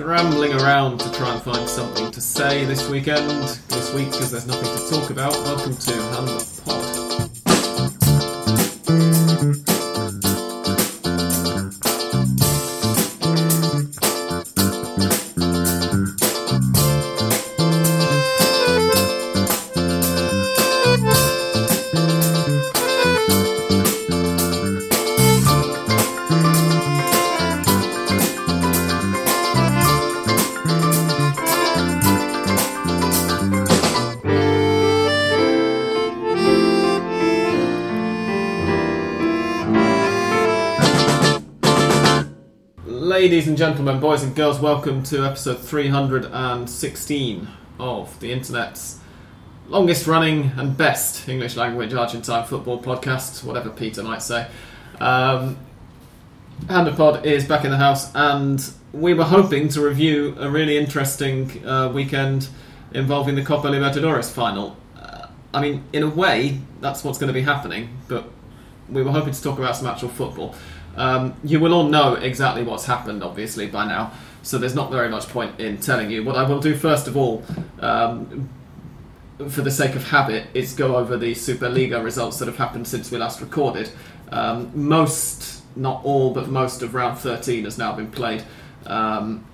scrambling around to try and find something to say this weekend, this week, because there's nothing to talk about. Welcome to Hand Pod. Gentlemen, boys and girls, welcome to episode 316 of the internet's longest running and best English language Argentine football podcast, whatever Peter might say. Um, Hand of Pod is back in the house, and we were hoping to review a really interesting uh, weekend involving the Copa Libertadores final. Uh, I mean, in a way, that's what's going to be happening, but we were hoping to talk about some actual football. Um, you will all know exactly what's happened, obviously, by now, so there's not very much point in telling you. What I will do, first of all, um, for the sake of habit, is go over the Superliga results that have happened since we last recorded. Um, most, not all, but most of round 13 has now been played. Um,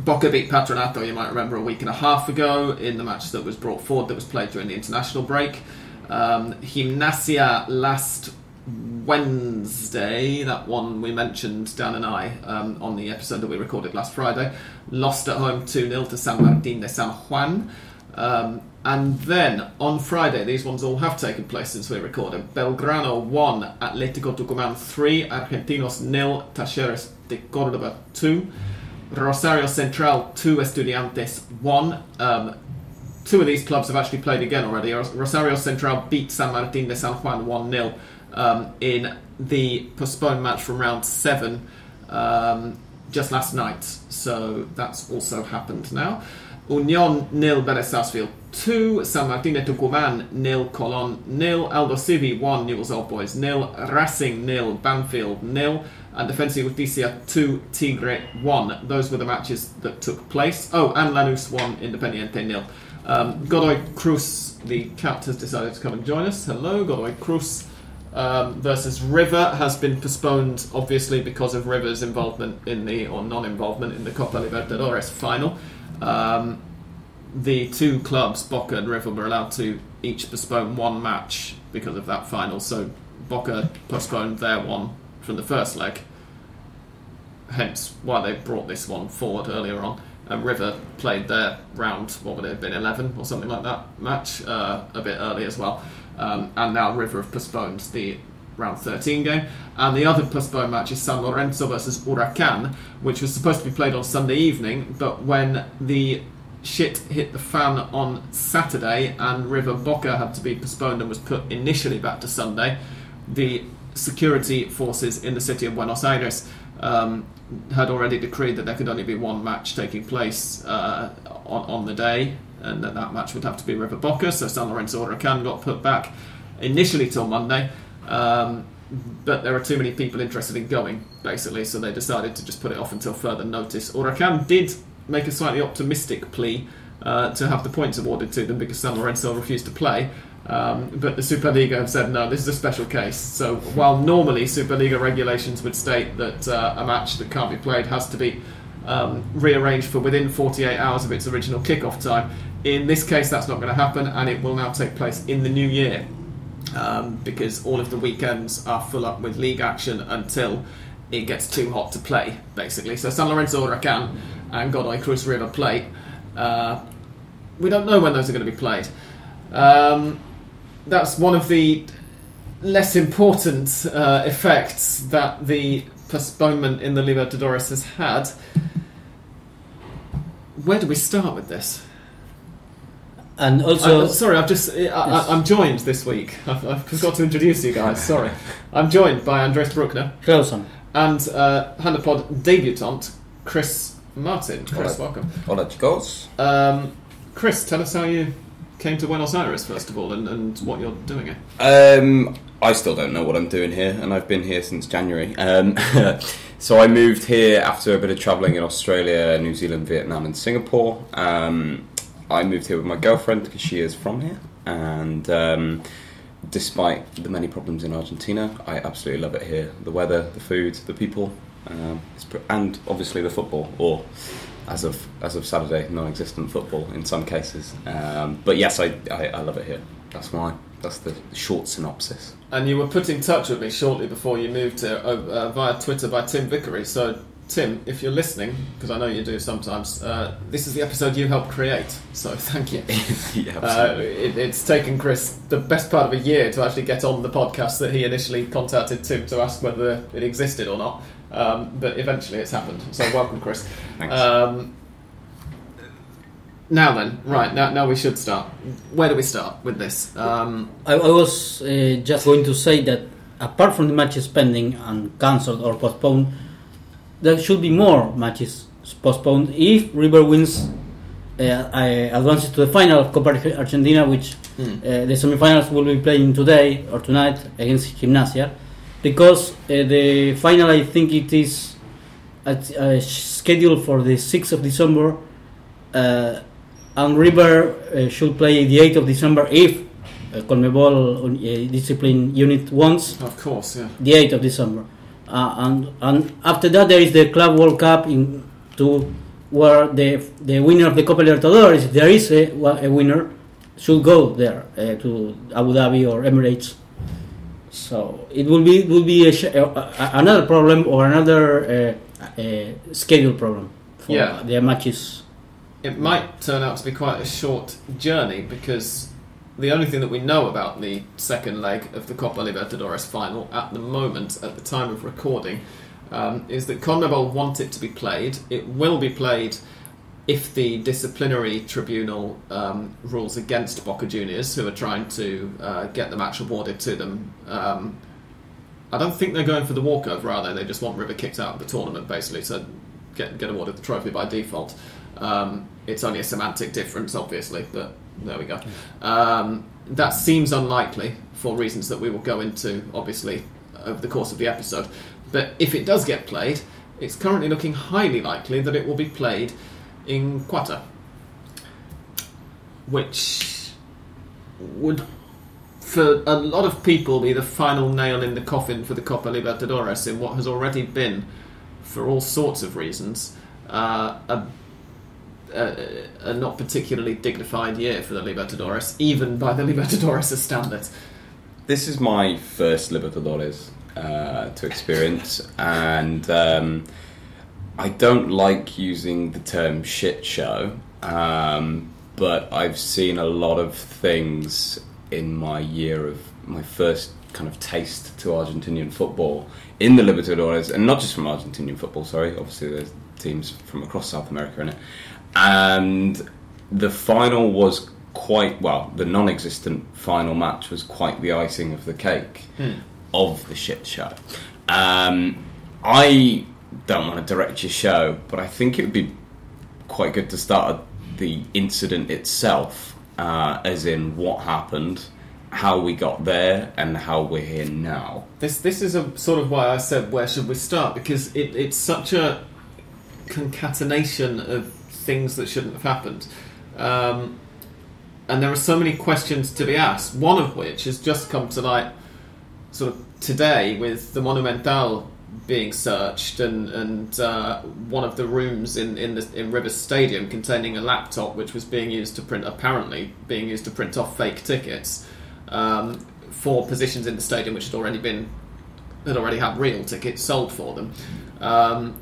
Boca beat Patronato, you might remember, a week and a half ago in the match that was brought forward that was played during the international break. Um, Gimnasia last Wednesday, that one we mentioned, Dan and I, um, on the episode that we recorded last Friday, lost at home 2 0 to San Martin de San Juan. Um, and then on Friday, these ones all have taken place since we recorded. Belgrano 1, Atletico Tucumán 3, Argentinos nil, Talleres de Cordoba 2, Rosario Central 2, Estudiantes 1. Um, two of these clubs have actually played again already. Rosario Central beat San Martin de San Juan 1 0 um, in the postponed match from round 7 um, just last night. So that's also happened now. Union nil, Vélez Sarsfield 2, San Martin de Tucumán nil, Colón nil, Aldosivi 1, Newell's Old Boys nil, Racing nil, Banfield nil, and Defensa Justicia 2, Tigre 1. Those were the matches that took place. Oh, and Lanús 1, Independiente nil. Um, Godoy Cruz, the cat, has decided to come and join us. Hello, Godoy Cruz. Um, versus River has been postponed, obviously, because of River's involvement in the, or non involvement in the Copa Libertadores final. Um, the two clubs, Boca and River, were allowed to each postpone one match because of that final. So Boca postponed their one from the first leg, hence why they brought this one forward earlier on. And River played their round, what would it have been, 11 or something like that match, uh, a bit early as well. Um, and now River have postponed the round 13 game. And the other postponed match is San Lorenzo versus Huracan, which was supposed to be played on Sunday evening, but when the shit hit the fan on Saturday and River Boca had to be postponed and was put initially back to Sunday, the security forces in the city of Buenos Aires um, had already decreed that there could only be one match taking place uh, on, on the day and that that match would have to be River Boca. So San Lorenzo Huracan got put back initially till Monday, um, but there are too many people interested in going, basically, so they decided to just put it off until further notice. Huracan did make a slightly optimistic plea uh, to have the points awarded to them because San Lorenzo refused to play. Um, but the Superliga have said no, this is a special case. So while normally Superliga regulations would state that uh, a match that can't be played has to be um, rearranged for within 48 hours of its original kickoff time, in this case, that's not going to happen, and it will now take place in the new year um, because all of the weekends are full up with league action until it gets too hot to play, basically. So San Lorenzo Huracan and Godoy Cruz River Plate, uh, we don't know when those are going to be played. Um, that's one of the less important uh, effects that the postponement in the Libertadores has had. Where do we start with this? And also, I'm, sorry, I've just I, I, I'm joined this week. I've, I've forgot to introduce you guys. Sorry, I'm joined by Andres Bruckner Clausen. and uh, Hand of Pod debutant Chris Martin. Chris, Hola. welcome. Hola chicos. Um, Chris, tell us how you came to Buenos Aires first of all, and, and what you're doing here. Um, I still don't know what I'm doing here, and I've been here since January. Um, So I moved here after a bit of travelling in Australia, New Zealand, Vietnam, and Singapore. Um, I moved here with my girlfriend because she is from here, and um, despite the many problems in Argentina, I absolutely love it here. The weather, the food, the people, um, pr- and obviously the football, or as of as of Saturday, non-existent football in some cases. Um, but yes, I, I, I love it here. That's why. That's the short synopsis. And you were put in touch with me shortly before you moved to, uh, uh, via Twitter by Tim Vickery. So, Tim, if you're listening, because I know you do sometimes, uh, this is the episode you helped create. So, thank you. yeah, Uh, absolutely. it, it's taken Chris the best part of a year to actually get on the podcast that he initially contacted Tim to ask whether it existed or not. Um, but eventually it's happened. So, welcome, Chris. Thanks. Um, now then, right, now, now we should start. Where do we start with this? Um, I, I was uh, just going to say that apart from the matches pending and cancelled or postponed, there should be more matches postponed if River wins, uh, uh, advances to the final of Copa Argentina, which hmm. uh, the semifinals will be playing today or tonight against Gimnasia, because uh, the final I think it is at, uh, scheduled for the 6th of December, uh, and River uh, should play the 8th of December if uh, Conmebol uh, discipline unit wants Of course, yeah. the 8th of December. Uh, and and after that there is the Club World Cup in to where the the winner of the Copa Libertadores, if there is a, a winner, should go there uh, to Abu Dhabi or Emirates. So it will be will be a, sh- uh, another problem or another uh, uh, schedule problem for Yeah. the matches. It might turn out to be quite a short journey because the only thing that we know about the second leg of the Copa Libertadores final at the moment, at the time of recording, um, is that CONMEBOL want it to be played. It will be played if the disciplinary tribunal um, rules against Boca Juniors, who are trying to uh, get the match awarded to them. Um, I don't think they're going for the walkover, are they? They just want River kicked out of the tournament, basically, so get get awarded the trophy by default. Um, it's only a semantic difference, obviously, but there we go. Um, that seems unlikely for reasons that we will go into, obviously, over the course of the episode. But if it does get played, it's currently looking highly likely that it will be played in Qatar, which would, for a lot of people, be the final nail in the coffin for the Copa Libertadores in what has already been, for all sorts of reasons, uh, a a, not particularly dignified year for the Libertadores, even by the Libertadores standards. This is my first Libertadores uh, to experience, and um, I don't like using the term shit show, um, but I've seen a lot of things in my year of my first kind of taste to Argentinian football in the Libertadores, and not just from Argentinian football, sorry, obviously there's teams from across South America in it. And the final was quite well, the non existent final match was quite the icing of the cake of the shit show. Um, I don't want to direct your show, but I think it would be quite good to start the incident itself, uh, as in what happened, how we got there, and how we're here now. This this is a sort of why I said where should we start because it, it's such a concatenation of things that shouldn't have happened, um, and there are so many questions to be asked. One of which has just come to light, sort of today with the Monumental being searched and and uh, one of the rooms in in the in Rivers Stadium containing a laptop which was being used to print apparently being used to print off fake tickets um, for positions in the stadium which had already been had already had real tickets sold for them. Um,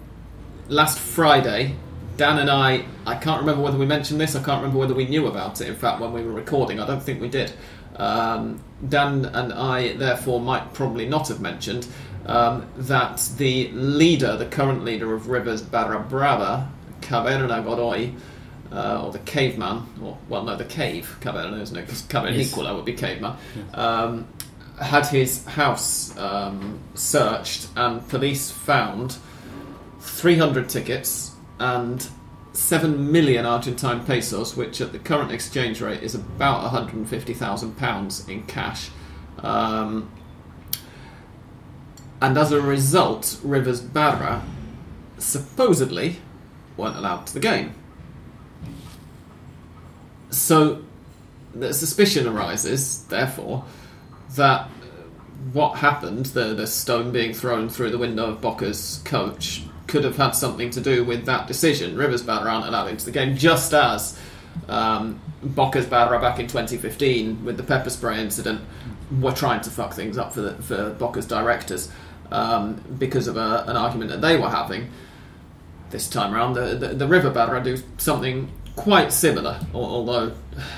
last Friday, Dan and I, I can't remember whether we mentioned this, I can't remember whether we knew about it, in fact, when we were recording, I don't think we did. Um, Dan and I, therefore, might probably not have mentioned um, that the leader, the current leader of Rivers Barra Brava, Caverna Godoy, uh, or the caveman, or, well, no, the cave, Caverna, isn't it? Because Cavernicola would be caveman. Um, had his house um, searched, and police found 300 tickets and 7 million Argentine pesos, which at the current exchange rate is about 150,000 pounds in cash. Um, and as a result, Rivers Barra supposedly weren't allowed to the game. So the suspicion arises, therefore, that what happened, the, the stone being thrown through the window of Boca's coach, could have had something to do with that decision. Rivers Barra aren't allowed into the game, just as um, Barra back in 2015 with the pepper spray incident were trying to fuck things up for, the, for Boca's directors um, because of a, an argument that they were having. This time around, the, the, the River Barra do something quite similar, although,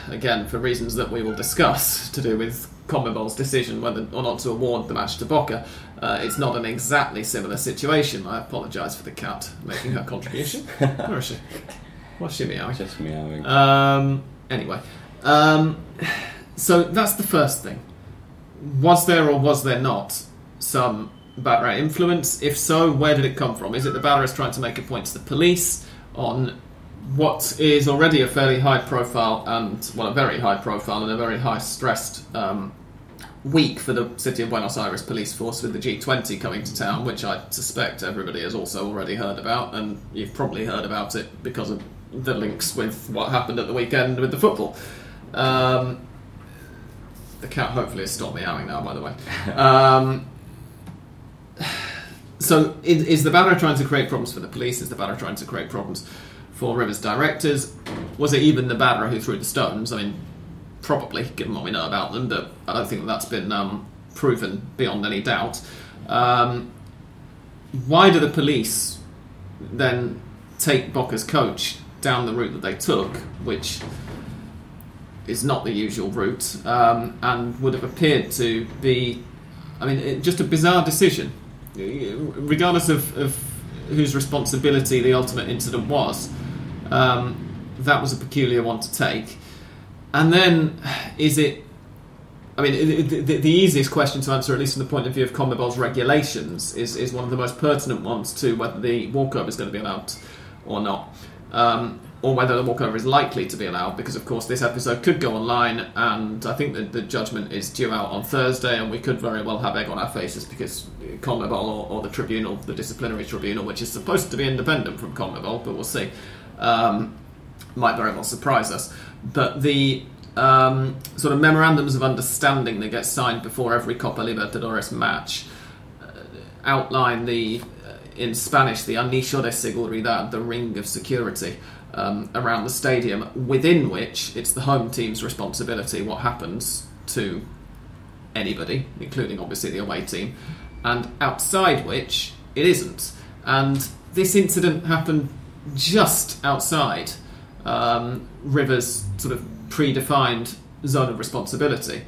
again, for reasons that we will discuss to do with CONMEBOL's decision whether or not to award the match to Boca, uh, it's not an exactly similar situation. I apologise for the cat making her contribution. Where is she? What's she meowing? Just meowing. Um, anyway, um, so that's the first thing. Was there or was there not some Barra influence? If so, where did it come from? Is it the Barras trying to make a point to the police on what is already a fairly high profile and, well, a very high profile and a very high stressed um, week for the City of Buenos Aires police force with the G20 coming to town, which I suspect everybody has also already heard about, and you've probably heard about it because of the links with what happened at the weekend with the football. Um, the cat hopefully has stopped meowing now, by the way. Um, so, is, is the banner trying to create problems for the police? Is the banner trying to create problems for Rivers directors? Was it even the banner who threw the stones? I mean, probably, given what we know about them, but I don't think that's been um, proven beyond any doubt. Um, why do the police then take Boca's coach down the route that they took, which is not the usual route, um, and would have appeared to be, I mean, it, just a bizarre decision, regardless of, of whose responsibility the ultimate incident was. Um, that was a peculiar one to take. And then, is it? I mean, it, the, the easiest question to answer, at least from the point of view of CONMEBOL's regulations, is, is one of the most pertinent ones to whether the walkover is going to be allowed or not, um, or whether the walkover is likely to be allowed. Because of course, this episode could go online, and I think that the judgment is due out on Thursday, and we could very well have egg on our faces because CONMEBOL or, or the tribunal, the disciplinary tribunal, which is supposed to be independent from CONMEBOL, but we'll see, um, might very well surprise us. But the um, sort of memorandums of understanding that get signed before every Copa Libertadores match uh, outline the, uh, in Spanish, the anillo de seguridad, the ring of security um, around the stadium, within which it's the home team's responsibility what happens to anybody, including obviously the away team, and outside which it isn't. And this incident happened just outside um, Rivers' sort of predefined zone of responsibility,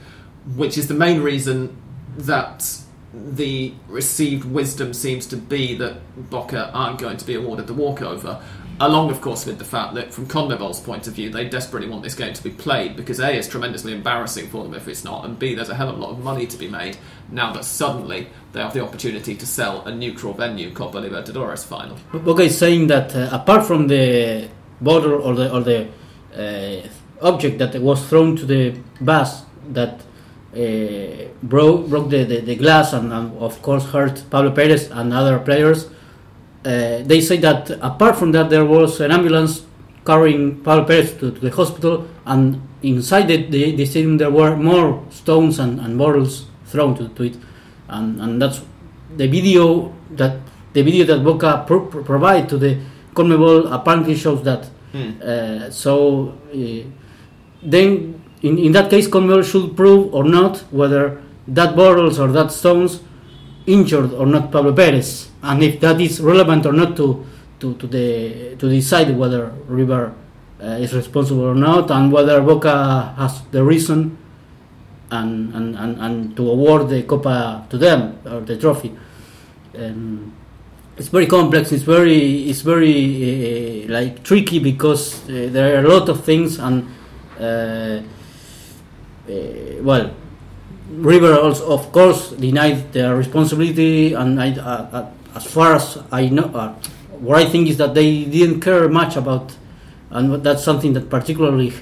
which is the main reason that the received wisdom seems to be that Boca aren't going to be awarded the walkover. Along, of course, with the fact that from CONMEBOL's point of view, they desperately want this game to be played because A, it's tremendously embarrassing for them if it's not, and B, there's a hell of a lot of money to be made now that suddenly they have the opportunity to sell a neutral venue Copa Libertadores final. Boca is saying that uh, apart from the bottle or the or the uh, object that was thrown to the bus that uh, broke broke the, the, the glass and, of course hurt Pablo Perez and other players. Uh, they say that apart from that there was an ambulance carrying Pablo Perez to, to the hospital and inside the, the, the stadium there were more stones and, and bottles thrown to, to it and, and that's the video that the video that Boca pro- provide to the CONMEBOL apparently shows that uh, so uh, then, in, in that case, CONMEBOL should prove or not whether that bottles or that stones injured or not Pablo Perez, and if that is relevant or not to to, to the to decide whether River uh, is responsible or not, and whether Boca has the reason and and, and, and to award the Copa to them or the trophy. Um, it's very complex. It's very it's very uh, like tricky because uh, there are a lot of things and uh, uh, well, River also of course denied their responsibility and I, uh, uh, as far as I know, what I think is that they didn't care much about and that's something that particularly.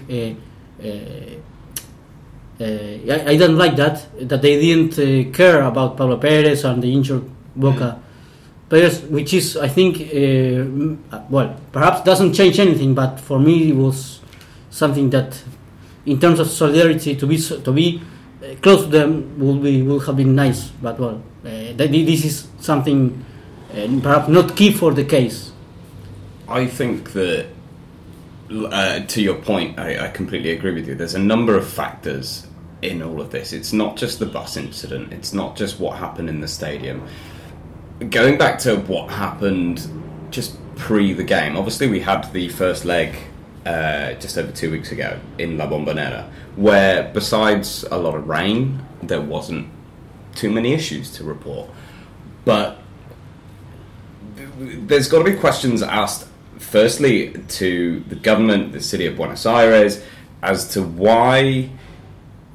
I, I don't like that that they didn't care about Pablo Perez and the injured Boca which is I think uh, well perhaps doesn't change anything, but for me it was something that in terms of solidarity to be to be uh, close to them would be will have been nice, but well uh, this is something uh, perhaps not key for the case. I think that, uh, to your point, I, I completely agree with you. There's a number of factors in all of this. It's not just the bus incident, it's not just what happened in the stadium. Going back to what happened just pre the game, obviously, we had the first leg uh, just over two weeks ago in La Bombonera, where besides a lot of rain, there wasn't too many issues to report. But there's got to be questions asked firstly to the government, the city of Buenos Aires, as to why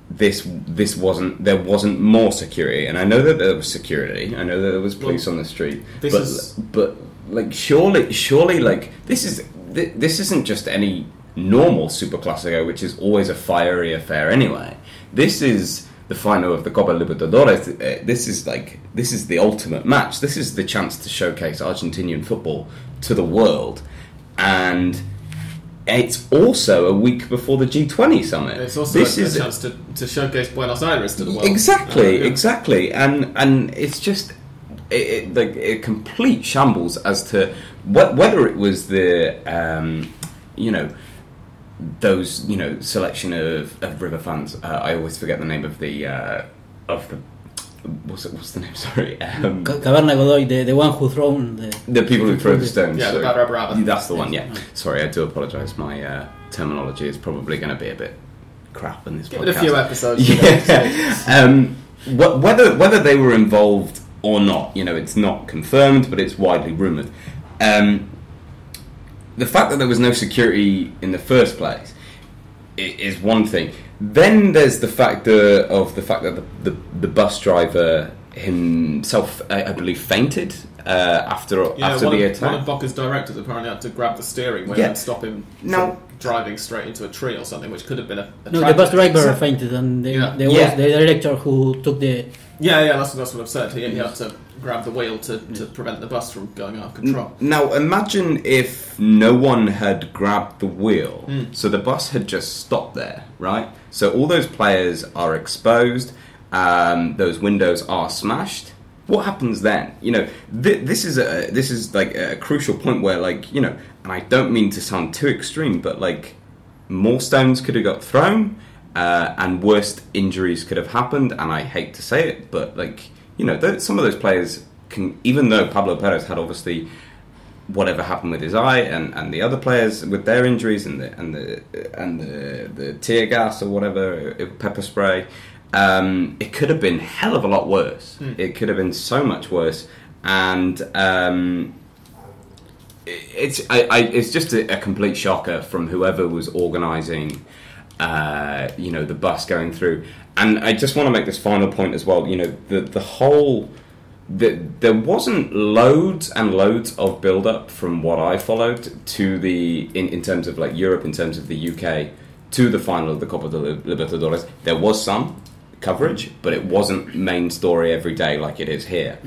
this this wasn't there wasn't more security. And I know that there was security. I know that there was police on the street. this but is- but like surely surely like this is thi- this isn't just any normal Super Classico, which is always a fiery affair anyway. This is the final of the Copa Libertadores. Uh, This is like this is the ultimate match. This is the chance to showcase Argentinian football to the world, and it's also a week before the G20 summit. It's also this a, a chance to, to showcase Buenos Aires to the world. Exactly, Uh, yeah. exactly, and and it's just it, it, like a complete shambles as to wh- whether it was the um, you know those you know selection of, of river fans. Uh, I always forget the name of the uh, of the what's it, what's the name? Sorry, um, Caverna Godoy, the, the one who thrown the the people who throw the stones. Yeah, the sorry. Barra That's the one. Yeah, sorry, I do apologise. My uh, terminology is probably going to be a bit crap in this Give podcast. it a few episodes. Yeah. um, wh- whether whether they were involved or not, you know, it's not confirmed, but it's widely rumored. Um, the fact that there was no security in the first place is one thing. Then there's the factor of the fact that the, the, the bus driver himself, I, I believe, fainted uh, after Yeah, after one, the of, attack. one of Boca's directors apparently had to grab the steering wheel Yeah. and stop him Now- from driving straight into a tree or something, which could have been a, a no the bus driver So- fainted and the, Yeah. there Yeah. was the director who took the Yeah, yeah, that's, that's what I've said. He, he had to grab the wheel to, to prevent the bus from going out of control. Now imagine if no one had grabbed the wheel, Mm. so the bus had just stopped there, right? So all those players are exposed, um, those windows are smashed. What happens then? You know, th- this is a this is like a crucial point where, like, you know, and I don't mean to sound too extreme, but like, more stones could have got thrown, uh, and worst injuries could have happened. And I hate to say it, but like, you know, th- some of those players can, even though Pablo Perez had obviously whatever happened with his eye and, and the other players with their injuries and the and the and the, the tear gas or whatever uh, pepper spray um, it could have been hell of a lot worse. It could have been so much worse. And um, it- it's I, I, it's just a, a complete shocker from whoever was organising uh, you know the bus going through. And I just want to make this final point as well. You know the the whole the, there wasn't loads and loads of build up from what I followed to the in, in terms of like Europe in terms of the UK to the final of the Copa de Libertadores there was some coverage but it wasn't main story every day like it is here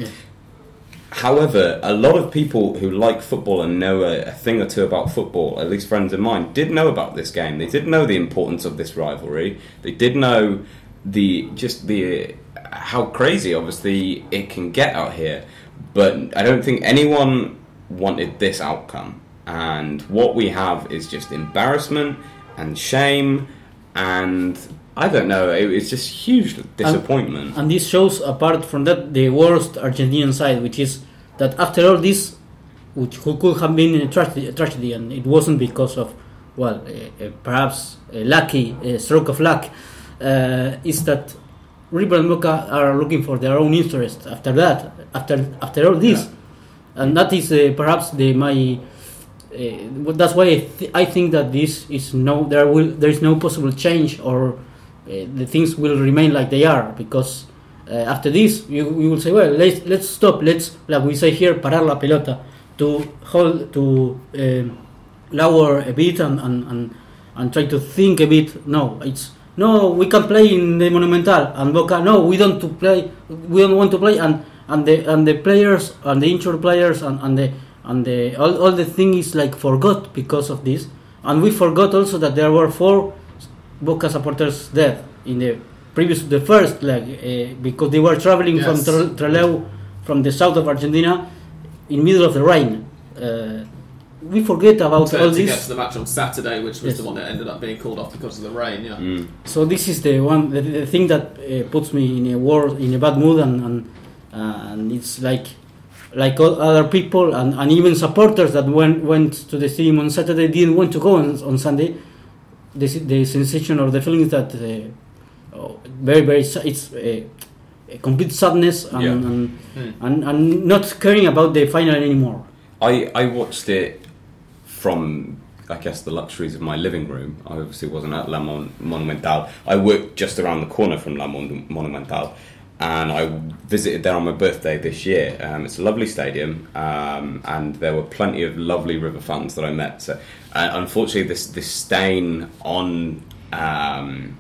However, a lot of people who like football and know a, a thing or two about football, at least friends of mine, did know about this game. They did know the importance of this rivalry. They did know the just the how crazy, obviously, it can get out here. But I don't think anyone wanted this outcome. And what we have is just embarrassment and shame, and I don't know. It, it's just huge disappointment. And this shows, apart from that, the worst Argentinian side, which is that after all this, which could have been a tragedy, a tragedy and it wasn't because of, well, uh, perhaps a lucky uh, stroke of luck, uh, is that River and Boca are looking for their own interest after that, after after all this, and that is uh, perhaps the my. Uh, that's why I, th- I think that this is no there will there is no possible change or uh, the things will remain like they are because uh, after this you, you will say well let's let's stop. Let's like we say here parar la pelota to hold to um, lower a bit and, and, and, and try to think a bit. No it's no we can play in the monumental and boca no we don't to play we don't want to play and and the and the players and the injured players and, and the and the all, all the thing is like forgot because of this, and we forgot also that there were four Boca supporters dead in the previous the first leg uh, because they were traveling Yes. from Tre- Trelew from the south of Argentina in middle of the rain. Uh, we forget about to, all to get this. to the match on Saturday, which was Yes. the one that ended up being called off because of the rain. Yeah. Mm. So this is the one, the, the thing that uh, puts me in a war, in a bad mood, and and, uh, and it's like, like all other people and, and even supporters that went went to the stadium on Saturday didn't want to go on, on Sunday. The s- the sensation or the feeling is that uh, oh, very very it's a, a complete sadness and, Yeah. and, Mm. and and not caring about the final anymore. I, I watched it from, I guess, the luxuries of my living room. I obviously wasn't at La Mon- Monumental. I worked just around the corner from La Mon- Monumental, and I visited there on my birthday this year. Um, it's a lovely stadium, um, and there were plenty of lovely River fans that I met. So, uh, unfortunately, this this stain on. Um,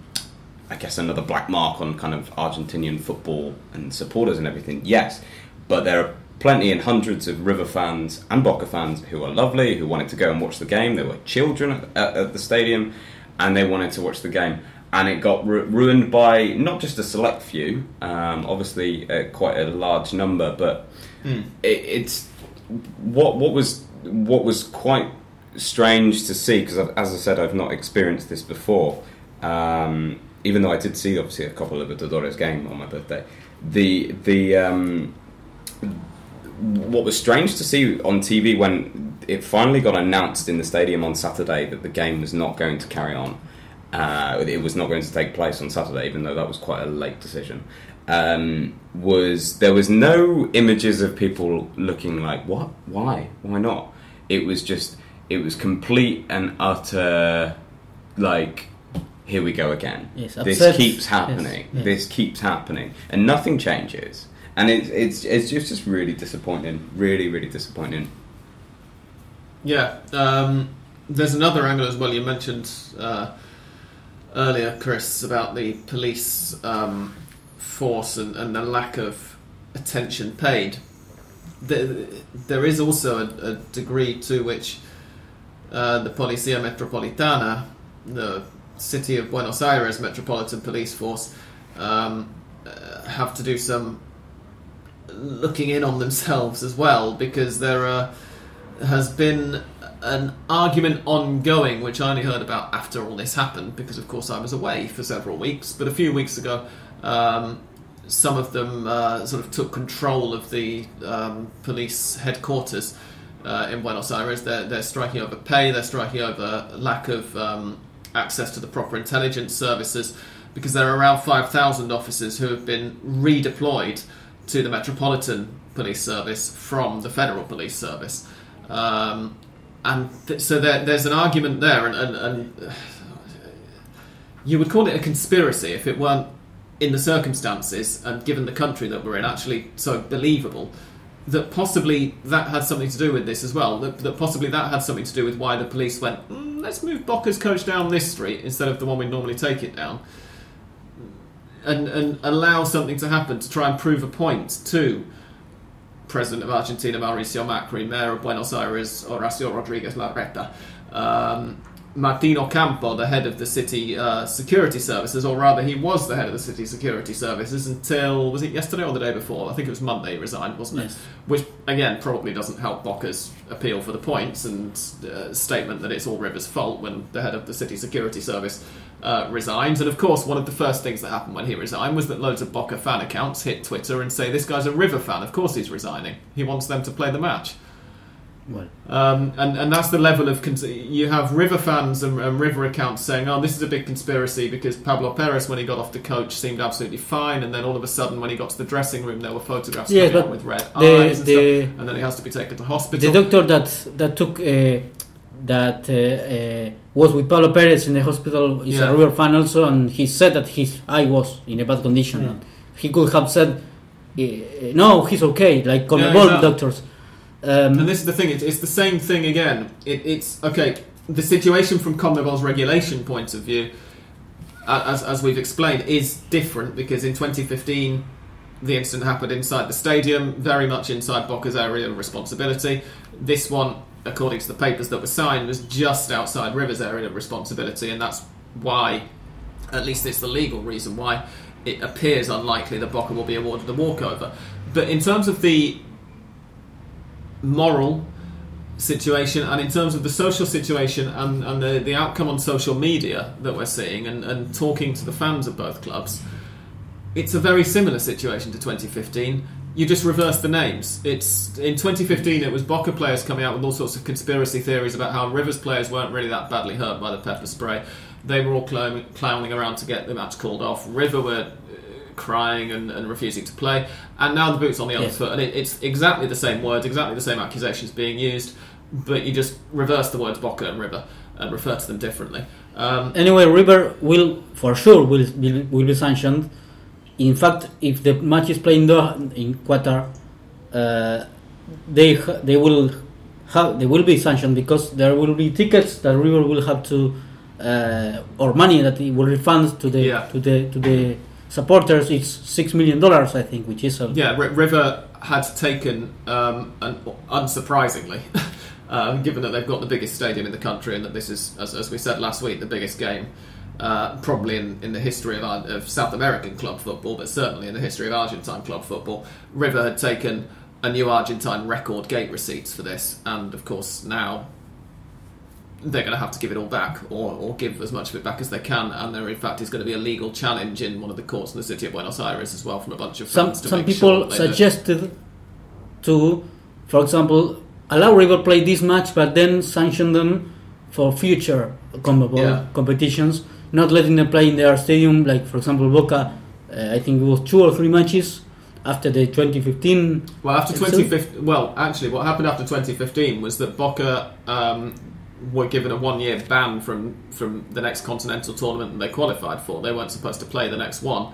I guess another black mark on kind of Argentinian football and supporters and everything. Yes, but there are plenty and hundreds of River fans and Boca fans who are lovely, who wanted to go and watch the game. There were children at, at, at the stadium, and they wanted to watch the game. And it got ru- ruined by not just a select few, um, obviously uh, quite a large number, but Mm. it, it's what what was what was quite strange to see because as I said I've not experienced this before um, even though I did see obviously a couple of the Libertadores game on my birthday the the um, what was strange to see on TV when it finally got announced in the stadium on Saturday that the game was not going to carry on uh, it was not going to take place on Saturday even though that was quite a late decision um, was there was no images of people looking like what? Why? Why not? It was just it was complete and utter like here we go again. Yes, this keeps Yes, happening. yes. this keeps happening. And nothing changes and it's it's it's just, just really disappointing really really disappointing Yeah, um, there's another angle as well. You mentioned uh, earlier, Chris, about the police um, force and, and the lack of attention paid. There, there is also a, a degree to which uh, the Policia Metropolitana, the city of Buenos Aires Metropolitan Police Force, um, uh, have to do some looking in on themselves as well because there are has been an argument ongoing, which I only heard about after all this happened, because of course I was away for several weeks. But a few weeks ago, um, some of them uh, sort of took control of the um, police headquarters uh, in Buenos Aires. They're, they're striking over pay, they're striking over lack of um, access to the proper intelligence services, because there are around 5,000 officers who have been redeployed to the Metropolitan Police Service from the Federal Police Service. Um, and th- so there, there's an argument there, and, and, and you would call it a conspiracy if it weren't in the circumstances and given the country that we're in actually so believable that possibly that had something to do with this as well. That, that possibly that had something to do with why the police went, mm, let's move Boca's coach down this street instead of the one we normally take it down, and and allow something to happen to try and prove a point to President of Argentina Mauricio Macri, Mayor of Buenos Aires Horacio Rodriguez Larreta, um, Martin Ocampo, the head of the city uh, security services, or rather, he was the head of the city security services until was it yesterday or the day before? I think it was Monday. He resigned, wasn't it? Which again probably doesn't help Boca's appeal for the points and uh, statement that it's all Rivers' fault when the head of the city security service uh, resigns. And of course, one of the first things that happened when he resigned was that loads of Bocca fan accounts hit Twitter and say this guy's a River fan. Of course, he's resigning. He wants them to play the match. Well, Um, and, and that's the level of cons- you have River fans and, and River accounts saying, "Oh, this is a big conspiracy because Pablo Perez, when he got off the coach, seemed absolutely fine, and then all of a sudden, when he got to the dressing room, there were photographs Yes, coming out but with red the- eyes and the- stuff, and then he has to be taken to hospital. the doctor that that took uh, that uh, uh, was with Pablo Perez in the hospital is Yeah. a River fan also, and he said that his eye was in a bad condition. Mm. He could have said, uh, "No, he's okay," like Conmebol Yeah, exactly. doctors. Um, And this is the thing; it's, it's the same thing again. It, it's okay. The situation from CONMEBOL's regulation point of view, as, as we've explained, is different because in 2015, the incident happened inside the stadium, very much inside Boca's area of responsibility. This one, according to the papers that were signed, was just outside River's area of responsibility, and that's why, at least it's the legal reason why, it appears unlikely that Boca will be awarded the walkover. But in terms of the moral situation and in terms of the social situation and, and the, the outcome on social media that we're seeing and, and talking to the fans of both clubs, it's a very similar situation to 2015. You just reverse the names. It's in 2015. It was Boca players coming out with all sorts of conspiracy theories about how Rivers players weren't really that badly hurt by the pepper spray. They were all clowning around to get the match called off. River were crying and, and refusing to play, and now the boot's on the other Yes. foot, and it, it's exactly the same words, exactly the same accusations being used, but you just reverse the words Boca and River and refer to them differently. Um, Anyway, River will for sure will will, will be sanctioned. In fact, if the match is played in Doha, in Qatar, uh, they they will have they will be sanctioned because there will be tickets that River will have to uh, or money that it will refund to the Yeah. to the to the supporters. It's six million dollars, I think, which is a Yeah, River had taken, um, an, unsurprisingly, uh, given that they've got the biggest stadium in the country and that this is, as, as we said last week, the biggest game uh, probably in, in the history of, of South American club football, but certainly in the history of Argentine club football. River had taken a new Argentine record gate receipts for this, and of course now they're going to have to give it all back or, or give as much of it back as they can and there in fact is going to be a legal challenge in one of the courts in the city of Buenos Aires as well from a bunch of some some people sure they don't- suggested to, for example, allow River play this match, but then sanction them for future CONMEBOL Yeah. competitions, not letting them play in their stadium. Like for example, Boca, uh, I think it was two or three matches after the 2015. Well, after 2015, well, actually, what happened after 2015 was that Boca um, were given a one-year ban from from the next continental tournament that they qualified for. They weren't supposed to play the next one,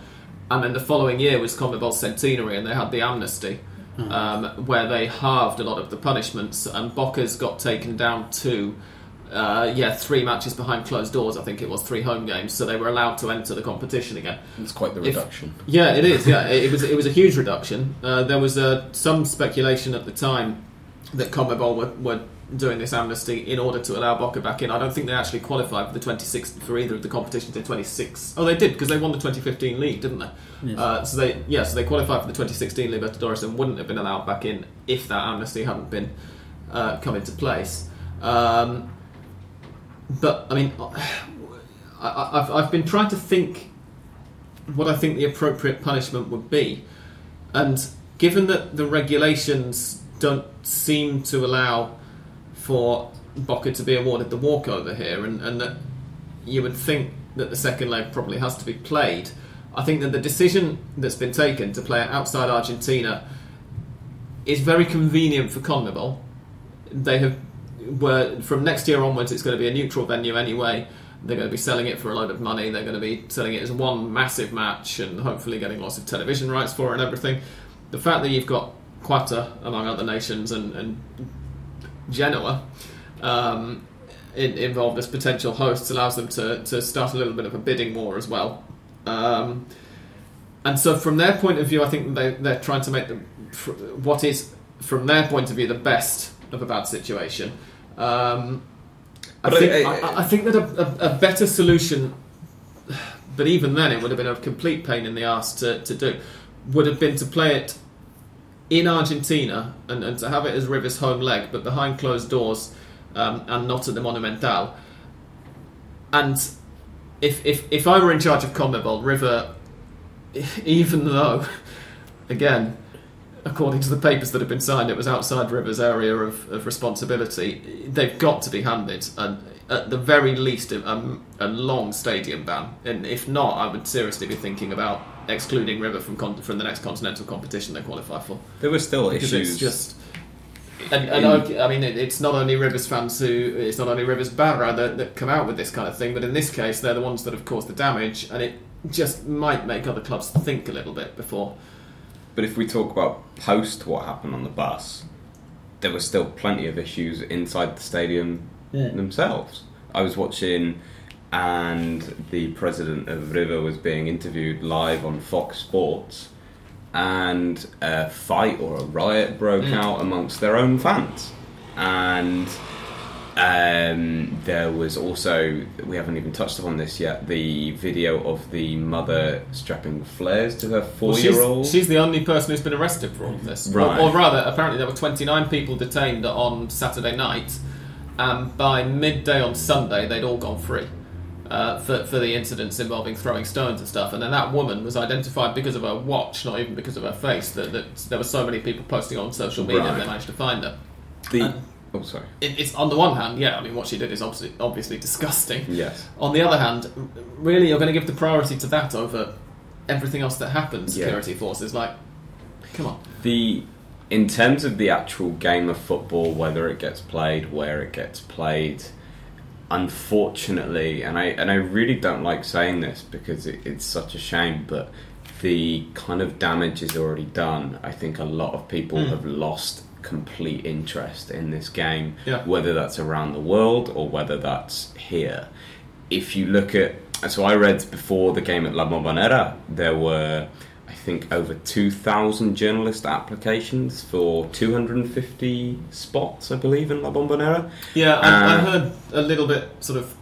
and then the following year was CONMEBOL centenary, and they had the amnesty, um, where they halved a lot of the punishments, and Boca's got taken down to. Uh, yeah, three matches behind closed doors. I think it was three home games, so they were allowed to enter the competition again. It's quite the If- reduction. Yeah, it is. Yeah, it, it was. It was a huge reduction. Uh, there was uh, some speculation at the time that CONMEBOL were, were doing this amnesty in order to allow Boca back in. I don't think they actually qualified for the 26 for either of the competitions in 26. Oh, they did because they won the 2015 league, didn't they? Yes. Uh, so they yeah, so they qualified for the 2016 Libertadores and wouldn't have been allowed back in if that amnesty hadn't been uh, come into place. Um, but I mean, I, I, I've, I've been trying to think what I think the appropriate punishment would be, and given that the regulations don't seem to allow for Boca to be awarded the walkover here, and, and that you would think that the second leg probably has to be played. I think that the decision that's been taken to play it outside Argentina is very convenient for CONMEBOL. They have were from next year onwards. It's going to be a neutral venue anyway. They're going to be selling it for a load of money. They're going to be selling it as one massive match and hopefully getting lots of television rights for it and everything. The fact that you've got Qatar among other nations and, and Genoa um, in, involved as potential hosts allows them to, to start a little bit of a bidding war as well. Um, and so, from their point of view, I think they, they're trying to make the, what is, from their point of view, the best of a bad situation. Um, I, think, I- I, I- think that a, a, a better solution, but even then, it would have been a complete pain in the ass to, to do, would have been to play it in Argentina and, and to have it as Rivers' home leg, but behind closed doors um, and not at the Monumental. And if, if, if I were in charge of CONMEBOL, River, even though, again, according to the papers that have been signed, it was outside River's area of, of responsibility, they've got to be handed, and at the very least, a, a, a long stadium ban. And if not, I would seriously be thinking about excluding River from con- from the next continental competition they qualify for There were still because issues. it's just. And, and in- I, I mean, it, it's not only Rivers fans who, it's not only Rivers Barra that, that come out with this kind of thing, but in this case, they're the ones that have caused the damage, and it just might make other clubs think a little bit before. But if we talk about post what happened on the bus, there were still plenty of issues inside the stadium Yeah. themselves. I was watching, and the president of River was being interviewed live on Fox Sports, and a fight or a riot broke Mm. out amongst their own fans. And um, there was also, we haven't even touched upon this yet, the video of the mother strapping flares to her four Well, year old. she's, the only person who's been arrested for all of this. Right. Or, or rather, apparently there were 29 people detained on Saturday night, and by midday on Sunday they'd all gone free. Uh, for, for the incidents involving throwing stones and stuff, and then that woman was identified because of her watch, not even because of her face. That, that there were so many people posting on social media, Right. they managed to find her. The, Uh, oh, sorry. It, it's on the one hand, yeah, I mean what she did is obviously obviously disgusting. Yes. On the other hand, really, you're going to give the priority to that over everything else that happens. Yeah. Security forces, like, come on. The in terms of the actual game of football, whether it gets played, where it gets played, unfortunately, and I and I really don't like saying this because it, it's such a shame, but the kind of damage is already done. I think a lot of people Mm. have lost complete interest in this game, Yeah. whether that's around the world or whether that's here. If you look at so I read before the game at La Bombonera, there were think over 2,000 journalist applications for 250 spots, I believe, in La Bombonera. Yeah, I, I Uh, heard a little bit sort of.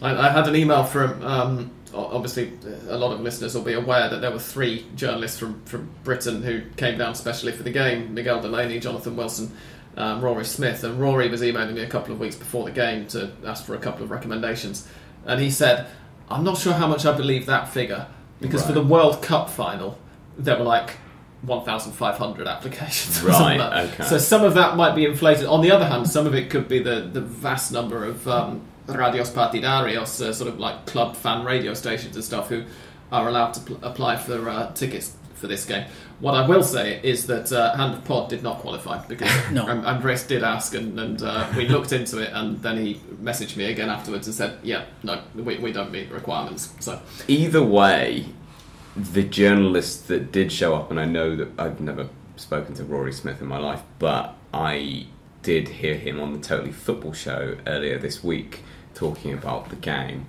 I, I had an email from. Um, obviously, a lot of listeners will be aware that there were three journalists from, from Britain who came down specially for the game Miguel Delaney, Jonathan Wilson, um, Rory Smith. And Rory was emailing me a couple of weeks before the game to ask for a couple of recommendations. And he said, I'm not sure how much I believe that figure, because for the World Cup final, there were like 1,500 applications. Right, something like that. okay. So some of that might be inflated. On the other hand, some of it could be the, the vast number of um, radios partidarios, uh, sort of like club fan radio stations and stuff, who are allowed to pl- apply for uh, tickets for this game. What I will say is that uh, Hand of Pod did not qualify because No. Am- Andres did ask, and, and uh, we looked into it, and then he messaged me again afterwards and said, "Yeah, no, we, we don't meet the requirements." So Either way, the journalists that did show up, and I know that I've never spoken to Rory Smith in my life, but I did hear him on the Totally Football show earlier this week talking about the game.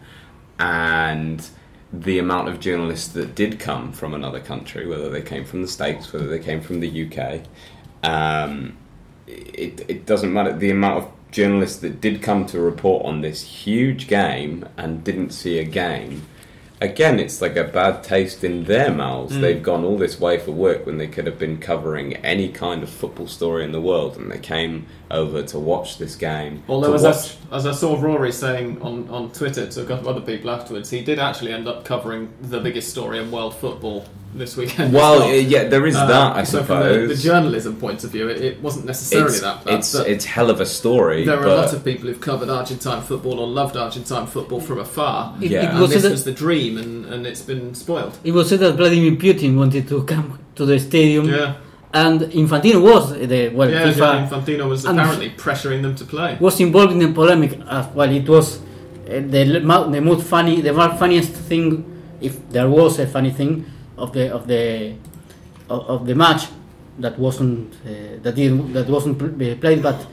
And the amount of journalists that did come from another country, whether they came from the States, whether they came from the UK, um, it, it doesn't matter. The amount of journalists that did come to report on this huge game and didn't see a game, again, it's like a bad taste in their mouths. Mm. They've gone all this way for work when they could have been covering any kind of football story in the world, and they came over to watch this game. Although, as watch I, as I saw Rory saying on, on Twitter to a couple of other people afterwards, he did actually end up covering the biggest story in world football this weekend. well, as uh, yeah, there is Uh, that, I so suppose. from the, the journalism point of view, it, it wasn't necessarily it's, that bad. it's, but it's hell of a story. there are a lot of people who've covered Argentine football or loved Argentine football from afar. It, Yeah. it And was this said was the dream, and, and it's been spoiled. it was said that Vladimir Putin wanted to come to the stadium, Yeah, and Infantino was the well yeah. FIFA Gianni Infantino was apparently pressuring them to play. was involved in the polemic as well. It was uh, the the most funny, the most funniest thing, if there was a funny thing of the of the of, of the match that wasn't uh, that didn't, that wasn't uh, played, but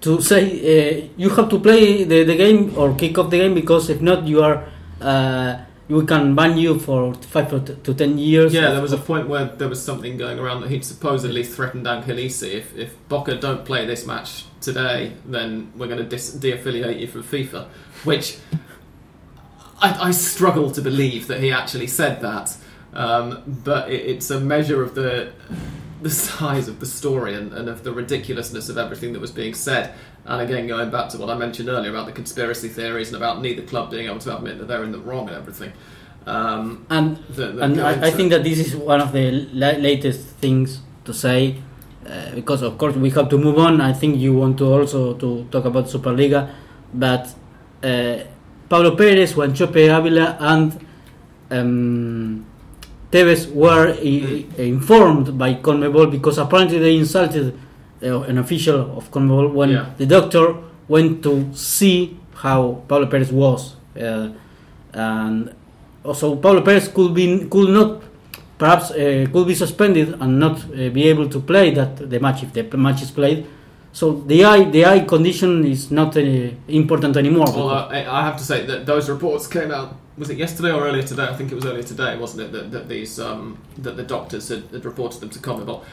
to say uh, you have to play the, the game or kick off the game because if not you are uh, we can ban you for five to to ten years. Yeah, there was a point where there was something going around that he'd supposedly threatened Angelici. If, if Boca don't play this match today, then we're going to dis- de-affiliate you from FIFA. Which I, I struggle to believe that he actually said that. Um, but it, it's a measure of the the size of the story and, and of the ridiculousness of everything that was being said. And again, going back to what I mentioned earlier about the conspiracy theories and about neither club being able to admit that they're in the wrong and everything. Um, and that- that and I, I think that this is one of the la- latest things to say uh, because of course we have to move on. I think you want to also to talk about Superliga, but uh, Pablo Perez, Wanchope Ábila, and um, Tevez were i- informed by CONMEBOL because apparently they insulted uh, an official of CONMEBOL when Yeah. the doctor went to see how Pablo Perez was. Uh, and also Pablo Perez could be could not perhaps uh, could be suspended and not uh, be able to play that the match if the match is played. So the eye the eye condition is not uh, important anymore. Well, I, I have to say that those reports came out was it yesterday or earlier today? I think it was earlier today, wasn't it? That, that these um, that the doctors had, had reported them to CONMEBOL.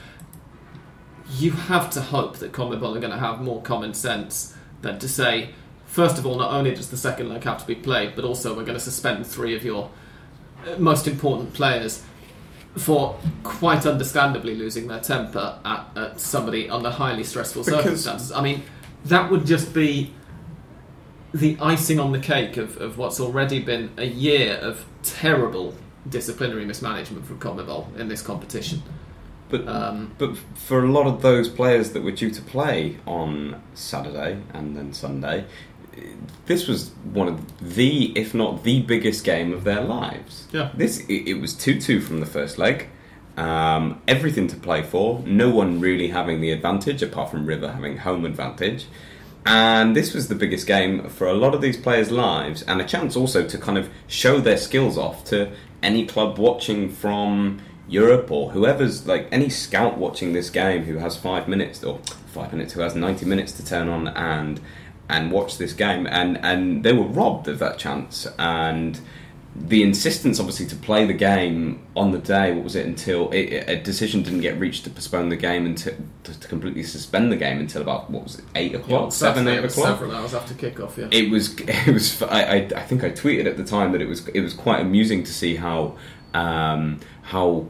You have to hope that CONMEBOL are going to have more common sense than to say, first of all, not only does the second leg have to be played, but also we're going to suspend three of your uh, most important players for quite understandably losing their temper at, at somebody under highly stressful Because- circumstances. I mean, that would just be the icing on the cake of, of what's already been a year of terrible disciplinary mismanagement from CONMEBOL in this competition. But Um, but for a lot of those players that were due to play on Saturday and then Sunday, this was one of the, if not the biggest game of their lives. Yeah. This it, it was two two from the first leg. Um, everything to play for. No one really having the advantage, apart from River having home advantage. And this was the biggest game for a lot of these players' lives, and a chance also to kind of show their skills off to any club watching from Europe or whoever's like any scout watching this game who has five minutes or five minutes who has ninety minutes to turn on and and watch this game, and and they were robbed of that chance. And the insistence, obviously, to play the game on the day. What was it until it, a decision didn't get reached to postpone the game until to, to completely suspend the game until about what was it eight o'clock, well, seven, eight o'clock. several hours after kickoff, yeah. It was it was I, I, I think I tweeted at the time that it was it was quite amusing to see how um, how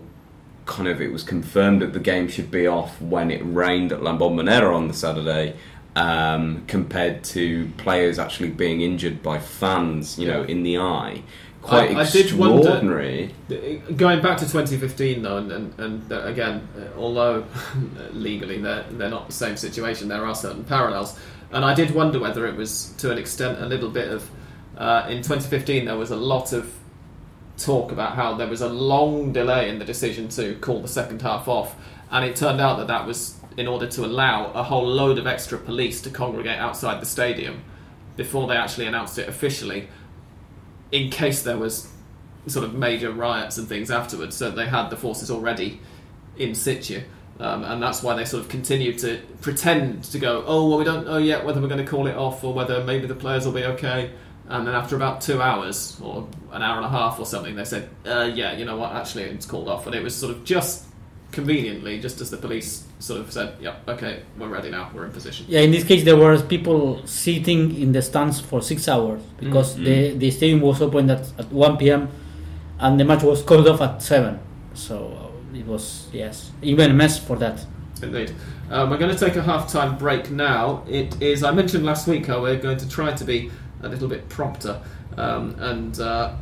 kind of it was confirmed that the game should be off when it rained at La Bombonera on the Saturday. Um, compared to players actually being injured by fans, you know, in the eye, quite I- I did wonder- extraordinary. Going back to 2015, though, and, and, and uh, again, uh, although legally they're, they're not the same situation, there are certain parallels. And I did wonder whether it was, to an extent, a little bit of. Uh, in 2015, there was a lot of talk about how there was a long delay in the decision to call the second half off, and it turned out that that was in order to allow a whole load of extra police to congregate outside the stadium before they actually announced it officially, in case there was sort of major riots and things afterwards. So they had the forces already in situ. Um, and that's why they sort of continued to pretend to go, oh, well, we don't know yet whether we're going to call it off or whether maybe the players will be okay. And then after about two hours or an hour and a half or something, they said, uh, yeah, you know what, actually it's called off. And it was sort of just conveniently, just as the police sort of said, yeah, okay, we're ready now, we're in position. Yeah, in this case, there were people sitting in the stands for six hours because Mhm. the, the stadium was opened at, at 1 p.m. and the match was called off at 7. So uh, it was, yes, even a mess for that. Indeed. Um, we're going to take a half-time break now. It is. I mentioned last week how we're going to try to be a little bit prompter um, and uh,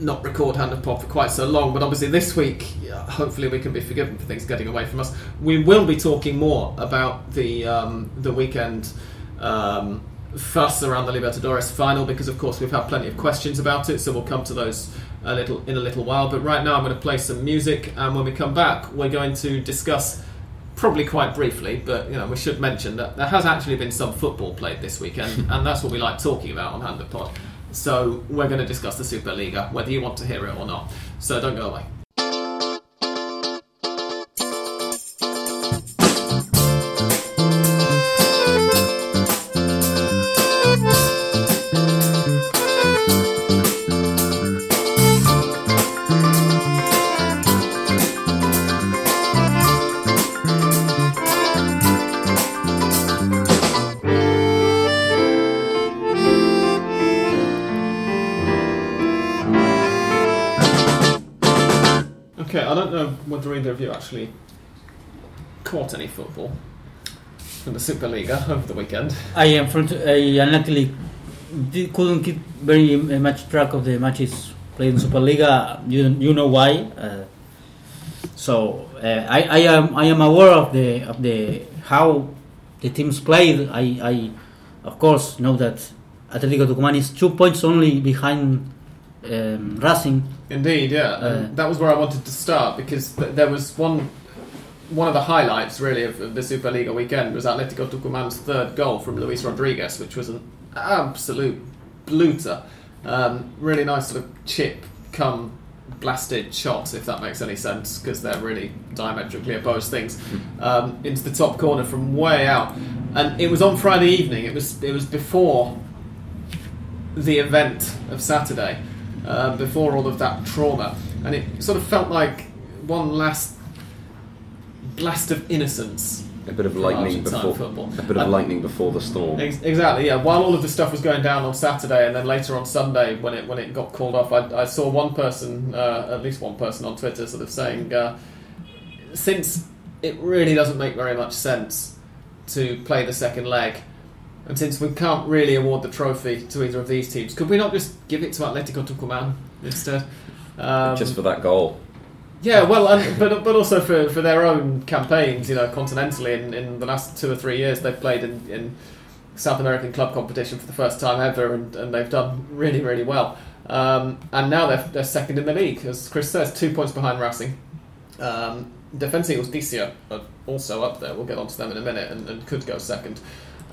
not record Hand of Pod for quite so long. But obviously, this week, hopefully, we can be forgiven for things getting away from us. We will be talking more about the um, the weekend. Um, fuss around the Libertadores final because of course we've had plenty of questions about it so we'll come to those a little in a little while but right now I'm going to play some music and when we come back we're going to discuss probably quite briefly, but you know we should mention that there has actually been some football played this weekend, and that's what we like talking about on Hand of Pod. So we're going to discuss the Superliga, whether you want to hear it or not. So don't go away. Football from the Superliga over the weekend. I am from I unluckily couldn't keep very uh, much track of the matches played in Superliga. You you know why? Uh, so uh, I, I am I am aware of the of the how the teams played. I, I of course know that Atletico Tucumán is two points only behind um, Racing. Indeed, yeah. Uh, that was where I wanted to start because th- there was one one of the highlights really of, of the Superliga weekend was Atletico Tucumán's third goal from Luis Rodriguez, which was an absolute bluter. Um, really nice sort of chip come blasted shots, if that makes any sense, because they're really diametrically opposed things. Um, into the top corner from way out, and it was on Friday evening. It was it was before the event of Saturday. uh, before all of that trauma, and it sort of felt like one last blast of innocence. A bit of lightning before football. a bit of And- lightning before the storm. Ex- Exactly, yeah. While all of the stuff was going down on Saturday, and then later on Sunday, when it when it got called off, I, I saw one person, uh, at least one person on Twitter, sort of saying, uh, since it really doesn't make very much sense to play the second leg, and since we can't really award the trophy to either of these teams, could we not just give it to Atletico Tucumán instead? Um, Just for that goal. Yeah, well, and, but but also for, for their own campaigns, you know, continentally in, in the last two or three years, they've played in, in South American club competition for the first time ever, and, and they've done really really well. Um, and now they're, they're second in the league, as Chris says, two points behind Racing. Um, Defensa y Justicia are also up there. We'll get onto them in a minute, and, and could go second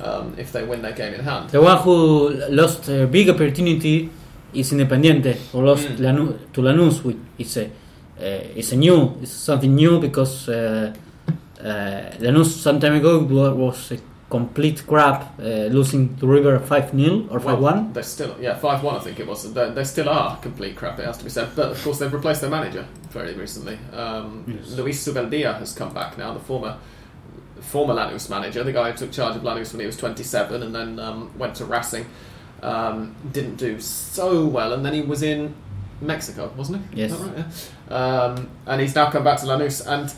um, if they win their game in hand. The one who lost a big opportunity is Independiente, who lost Mm. To Lanús, which is a it's a new, it's something new because uh, uh, Lanús some time ago wa- was a complete crap, uh, losing to River five 0 or five Well, one. They're still, yeah, five one. I think it was. They, they still are complete crap. It has to be said. But of course, they've replaced their manager very recently. Um, Yes. Luis Zubeldía has come back now. The former former Lanús manager, the guy who took charge of Lanús when he was 27 and then um, went to Racing. Um, didn't do so well, and then he was in Mexico, wasn't he? Yes. Right? Yeah. Um, and he's now come back to Lanús and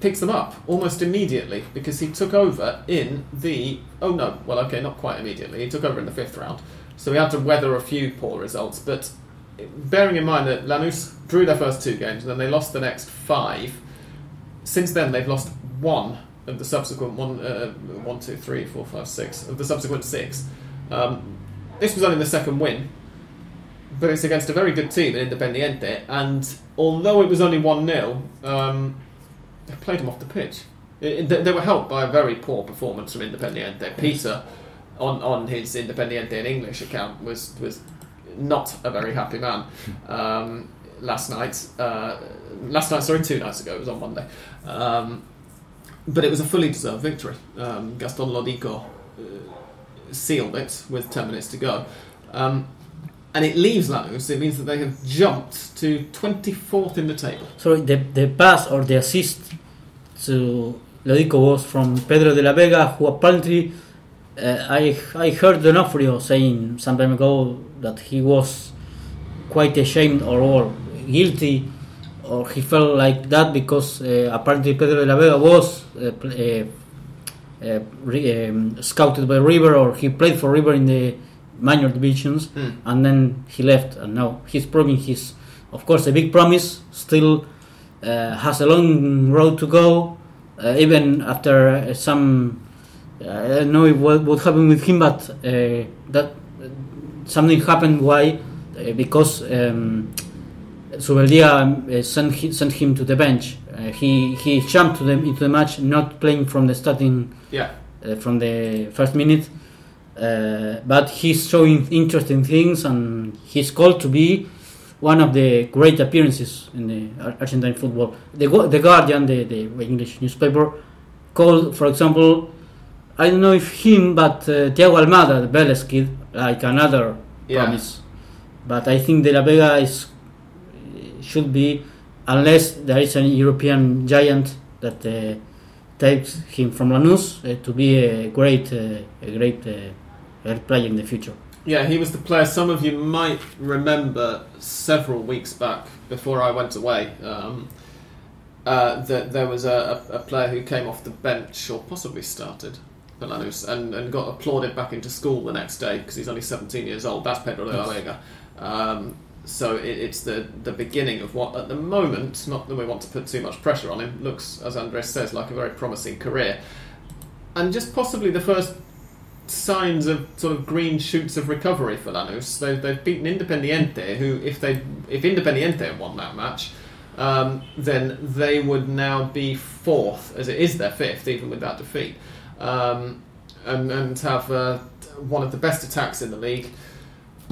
picks them up almost immediately because he took over in the oh no well okay not quite immediately he took over in the fifth round so he had to weather a few poor results but bearing in mind that Lanús drew their first two games and then they lost the next five since then they've lost one of the subsequent one uh, one two three four five six of the subsequent six um, this was only the second win but it's against a very good team in Independiente and although it was only 1-0 um, they played them off the pitch. It- it- they were helped by a very poor performance from Independiente. Peter, on, on his Independiente in English account, was was not a very happy man um, last night. Uh, last night, sorry, two nights ago. It was on Monday. Um, but it was a fully deserved victory. Um, Gaston Lodico uh, sealed it with 10 minutes to go. Um, and it leaves Lanús. It means that they have jumped to 24th in the table. So the the pass or the assist to Lodico was from Pedro de la Vega, who apparently uh, I I heard D'Onofrio saying some time ago that he was quite ashamed or, or guilty or he felt like that because uh, apparently Pedro de la Vega was uh, uh, uh, re- um, scouted by River or he played for River in the minor divisions Hmm. and then he left and now he's proving his of course a big promise still uh, has a long road to go uh, even after uh, some uh, I don't know what, what happened with him but uh, that something happened why uh, because um, Zubeldía uh, sent, sent him to the bench uh, he he jumped to the, into the match not playing from the starting Yeah. uh, from the first minute. Uh, but he's showing interesting things, and he's called to be one of the great appearances in the Argentine football. The, the Guardian, the, the English newspaper, called, for example, I don't know if him, but uh, Thiago Almada, the Vélez kid, like another Yeah. promise. But I think De La Vega is should be, unless there is an European giant that uh, takes him from Lanús uh, to be a great, uh, a great player in the future. Yeah, he was the player some of you might remember several weeks back before I went away. Um, uh, that there was a, a, player who came off the bench or possibly started for Lanús and, and got applauded back into school the next day because he's only 17 years old. That's Pedro de la Vega. Um, so it, it's the, the beginning of what, at the moment, not that we want to put too much pressure on him, looks, as Andres says, like a very promising career. And just possibly the first signs of sort of green shoots of recovery for Lanús. They, they've beaten Independiente, who, if they if Independiente had won that match, um, then they would now be fourth, as it is their fifth, even with that defeat, um, and, and have uh, one of the best attacks in the league.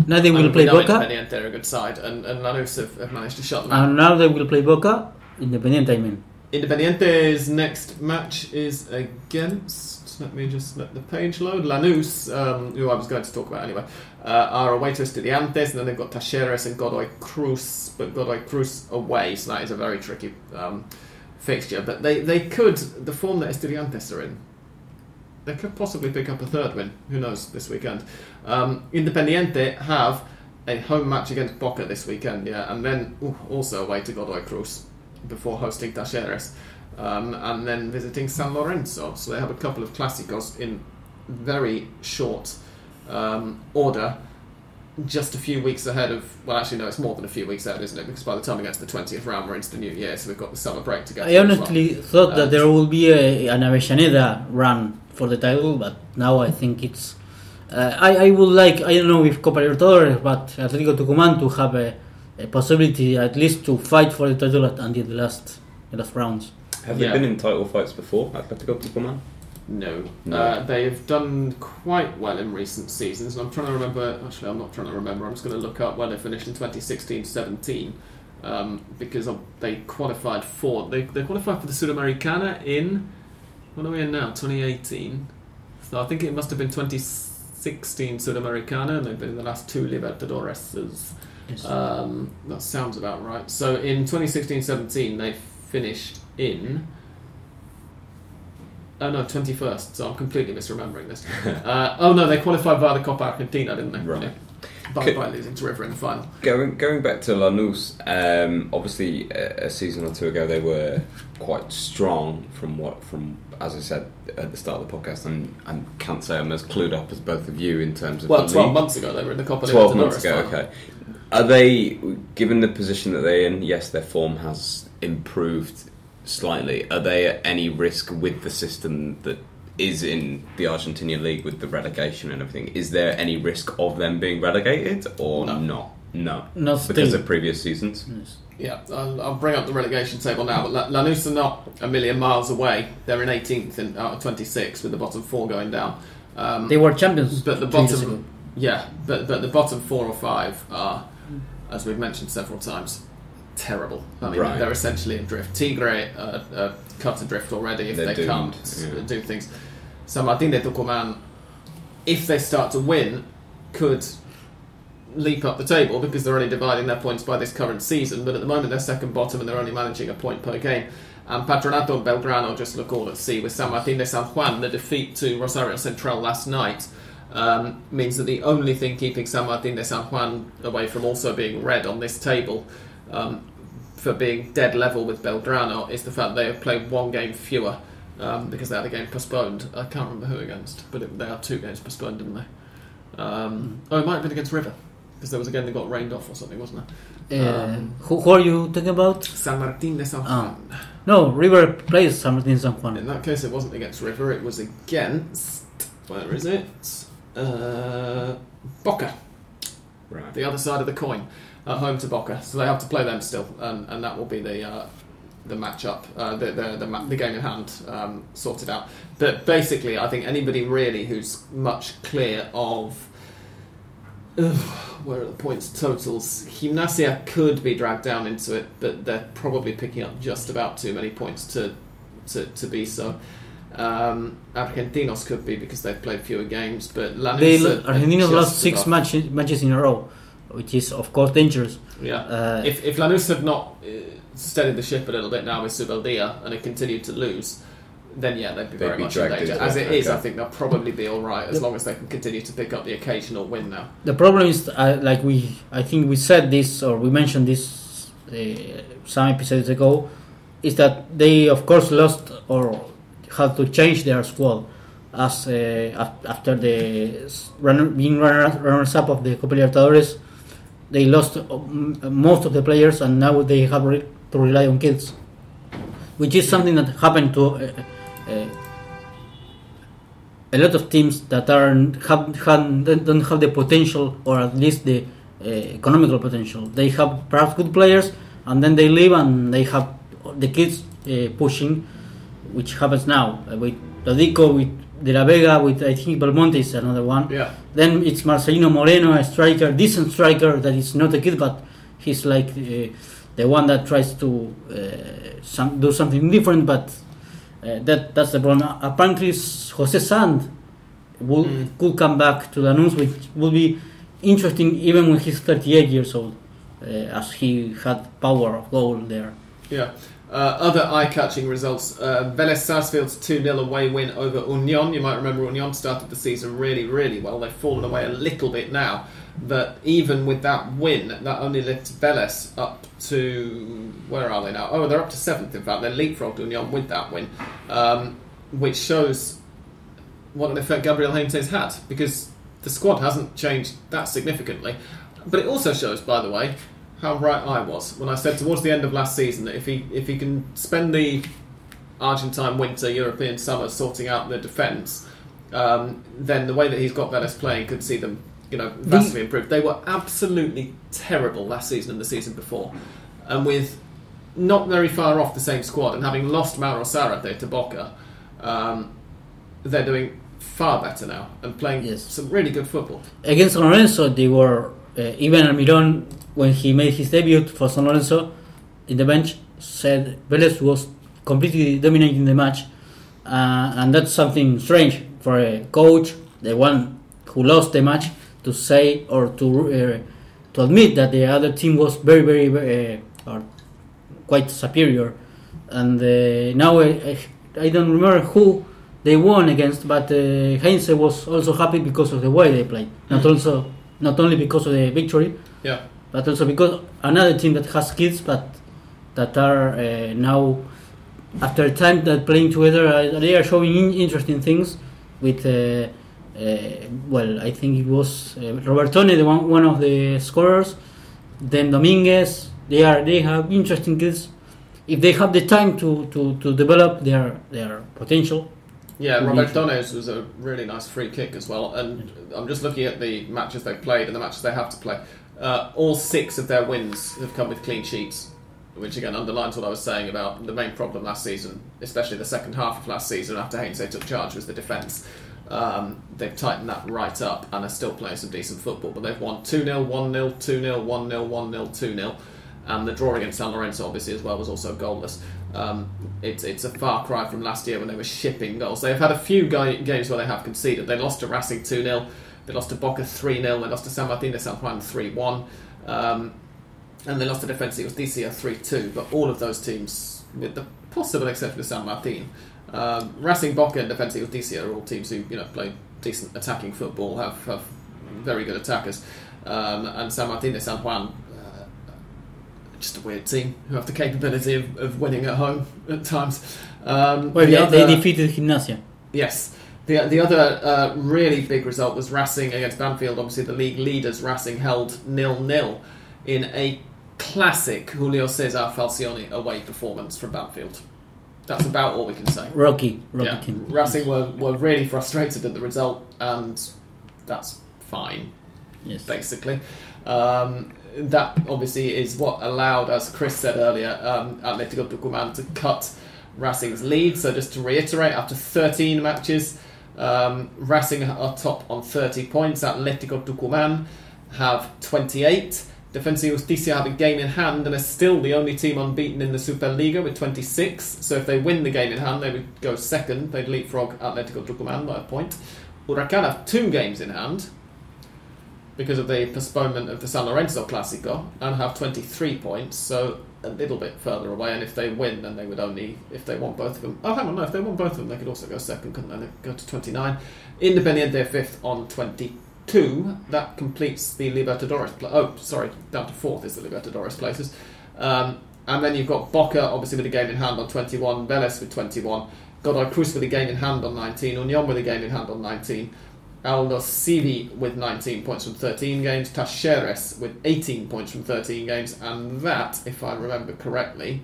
Now they will play Boca, Independiente are a good side, and, and Lanús have, have managed to shut them out. and now they will play Boca. Independiente, I mean. Independiente's next match is against. Let me just let the page load. Lanús, um, who I was going to talk about anyway, uh, are away to Estudiantes, and then they've got Talleres and Godoy Cruz, but Godoy Cruz away, so that is a very tricky um, fixture. But they, they could, the form that Estudiantes are in, they could possibly pick up a third win. Who knows this weekend? Um, Independiente have a home match against Boca this weekend, yeah, and then ooh, also away to Godoy Cruz before hosting Talleres, um, and then visiting San Lorenzo. So they have a couple of clásicos in very short um, order. Just a few weeks ahead of, well, actually, no, it's more than a few weeks ahead, isn't it? Because by the time we get to the 20th round, we're into the new year, so we've got the summer break to get I as well. honestly thought that there will be a, an Avellaneda run for the title, but now I think it's. Uh, I, I would like, I don't know if Copa Libertadores, but Atletico Tucumán to have a, a possibility at least to fight for the title at, until the last, the last rounds. Have Yeah. they been in title fights before? Atletico Tucumán? No. No. Uh, they've done quite well in recent seasons, and I'm trying to remember. Actually, I'm not trying to remember. I'm just going to look up where they finished in 2016-17 um, because of, they qualified for they, they qualified for the Sudamericana in what are we in now? 2018. So I think it must have been 2016 Sudamericana, and they've been in the last two Libertadores. Yes. Um, that sounds about right. So in 2016-17, they finished in. Oh no, 21st. So I'm completely misremembering this. uh, oh no, they qualified via the Copa Argentina, didn't they? Right. Yeah. By, Could- by losing to River in the final. Going going back to Lanús, um, obviously a, a season or two ago they were quite strong from what from as I said at the start of the podcast, and I can't say I'm as clued up as both of you in terms of Well, 12 league. months ago they were in the Copa 12 Libertadores months ago, final. okay. Are they, given the position that they're in, yes, their form has improved slightly. Are they at any risk with the system that is in the Argentinian league with the relegation and everything? Is there any risk of them being relegated or No. not? No. Not Because still. of previous seasons? Yes. Yeah, I'll, I'll bring up the relegation table now. But La- Lanús are not a million miles away. They're in 18th in, out of 26 with the bottom four going down. Um, They were champions. But the two years bottom, yeah, but but the bottom four or five are, as we've mentioned several times, terrible. I mean, Right. they're essentially adrift. Tigre uh, uh, cut adrift already if They're they doomed, can't yeah. do things. San Martín de Tucumán, if they start to win, could leap up the table because they're only dividing their points by this current season. But at the moment, they're second bottom and they're only managing a point per game. And Patronato and Belgrano just look all at sea with San Martín de San Juan. The defeat to Rosario Central last night um, means that the only thing keeping San Martín de San Juan away from also being red on this table um, for being dead level with Belgrano is the fact they have played one game fewer um, because they had a game postponed. I can't remember who against, but it, they had two games postponed, didn't they? Um, oh, it might have been against River because there was a game that got rained off or something, wasn't there? Uh, Um, who, who are you talking about? San Martín de San. Juan. No, River plays San Martin de San Juan. In that case, it wasn't against River, it was against. Where is it? Uh, Boca, Right. the other side of the coin, at home to Boca. So they have to play them still, and, and that will be the. Uh, the matchup, uh, the the the, ma- the game in hand um, sorted out. But basically, I think anybody really who's much clear of ugh, where are the points totals? Gimnasia could be dragged down into it, but they're probably picking up just about too many points to to, to be so. Um, Argentinos could be because they've played fewer games, but Lanús They Argentinos lost six matches, matches in a row, which is of course dangerous. Yeah. Uh, if if Lanús had not uh, steadied the ship a little bit now with Zubeldía and had continued to lose, then yeah, they'd be They'd very be much in danger. As it, it is, okay. I think they'll probably be all right as The- long as they can continue to pick up the occasional win now. The problem is, uh, like we, I think we said this or we mentioned this uh, some episodes ago, is that they of course lost or had to change their squad as uh, after the runner, being runner, runners up of the Copa Libertadores, they lost uh, most of the players and now they have re- to rely on kids, which is something that happened to. Uh, uh, a lot of teams that are have, have don't have the potential or at least the uh, economical potential. They have perhaps good players, and then they leave and they have the kids uh, pushing, which happens now uh, with Lodico, with De La Vega, with I think Belmonte is another one. Yeah. Then it's Marcelino Moreno, a striker, decent striker that is not a kid, but he's like uh, the one that tries to uh, some, do something different. But Uh, that that's the problem. Apparently, Jose Sand will, Mm. could come back to Lanús, which will be interesting even when he's 38 years old, uh, as he had power of goal there. Yeah. Uh, other eye-catching results: uh, Vélez Sarsfield's 2-0 away win over Union. You might remember Union started the season really, really well. They've fallen away a little bit now, but even with that win, that only lifts Vélez up to where are they now? Oh, they're up to seventh. In fact, they leapfrogged Union with that win, um, which shows what an effect Gabriel Heinze's had because the squad hasn't changed that significantly. But it also shows, by the way, how right I was when I said towards the end of last season that if he if he can spend the Argentine winter, European summer sorting out the defence, um, then the way that he's got Vélez playing could see them, you know, vastly improved. They were absolutely terrible last season and the season before, and with not very far off the same squad and having lost Mauro Zárate to Boca, um, they're doing far better now and playing Yes. some really good football. Against Lorenzo, they were uh, even Almiron when he made his debut for San Lorenzo in the bench said Vélez was completely dominating the match, uh, and that's something strange for a coach, the one who lost the match, to say or to uh, to admit that the other team was very very, very uh, or quite superior, and uh, now I, I, I don't remember who they won against, but uh, Heinze was also happy because of the way they played. Not also not only because of the victory, Yeah. but also because another team that has kids, but that are uh, now after a time that playing together, uh, they are showing in- interesting things. With uh, uh, well, I think it was uh, Robertone, the one one of the scorers. Then Dominguez. They are they have interesting kids. If they have the time to, to, to develop their their potential, Yeah, Robert be- Dones was a really nice free kick as well. And I'm just looking at the matches they've played and the matches they have to play. Uh, all six of their wins have come with clean sheets, which again underlines what I was saying about the main problem last season, especially the second half of last season after Heinze took charge, was the defence. Um, they've tightened that right up and are still playing some decent football. But they've won 2 0, 1 0, 2 0, 1 0, 1 0, 2 0. And the draw against San Lorenzo, obviously, as well, was also goalless. Um, it's it's a far cry from last year when they were shipping goals. They've had a few ga- games where they have conceded. They lost to Racing 2 0, they lost to Boca 3 0, they lost to San Martin de San Juan 3 1, um, and they lost to Defensa It was Justicia 3 2. But all of those teams, with the possible exception of San Martin, um, Racing Boca and Defensa Justicia are all teams who you know play decent attacking football, have, have very good attackers. Um, and San Martin de San Juan just a weird team who have the capability of, of winning at home at times. Um, well, the they, other- they defeated Gimnasia. Yes. The, the other uh, really big result was Racing against Banfield. Obviously, the league leaders, Racing, held nil nil in a classic Julio Cesar Falcioni away performance from Banfield. That's about all we can say. Rocky, Rocky Yeah. team. Racing were, were really frustrated at the result, and that's fine Yes. basically. Um, that obviously is what allowed, as Chris said earlier, um, Atletico Tucumán to cut Racing's lead. So just to reiterate, after 13 matches, um, Racing are top on 30 points. Atletico Tucumán have 28. Defensa Justicia have a game in hand and are still the only team unbeaten in the Superliga with 26. So if they win the game in hand, they would go second. They'd leapfrog Atletico Tucumán by a point. Huracan have two games in hand because of the postponement of the San Lorenzo Clasico and have 23 points, so a little bit further away. And if they win, then they would only, if they want both of them, oh, hang on, no, if they want both of them, they could also go second, couldn't they? They'd go to 29. Independiente fifth on 22. That completes the Libertadores. Pla- oh, sorry, down to fourth is the Libertadores places. Um, and then you've got Boca, obviously, with a game in hand on 21, Vélez with 21, Godoy Cruz with a game in hand on 19, Union with a game in hand on 19. Aldosivi with 19 points from 13 games, Talleres with 18 points from 13 games, and that, if I remember correctly,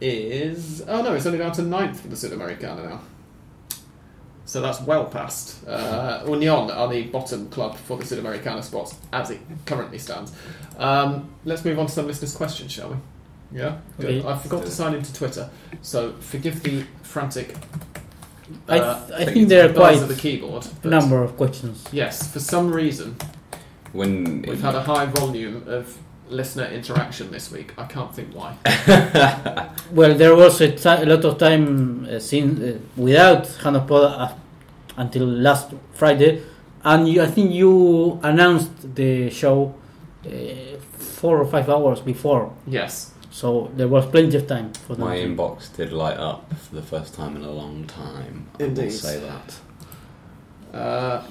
is. Oh no, it's only down to 9th for the Sudamericana now. So that's well past. Uh, Union are the bottom club for the Sudamericana spots as it currently stands. Um, let's move on to some listeners' questions, shall we? Yeah? Good. I forgot to sign into Twitter, so forgive the frantic. I, uh, th- I think there are quite of the keyboard. number of questions. Yes, for some reason When we've had a high volume of listener interaction this week. I can't think why. Well, there was a, lot of time uh, seen uh, without Hand of Pod uh, until last Friday, and you, I think you announced the show uh, four or five hours before, Yes. So there was plenty of time for My them. inbox did light up for the first time in a long time. I will Indeed. say that. Uh,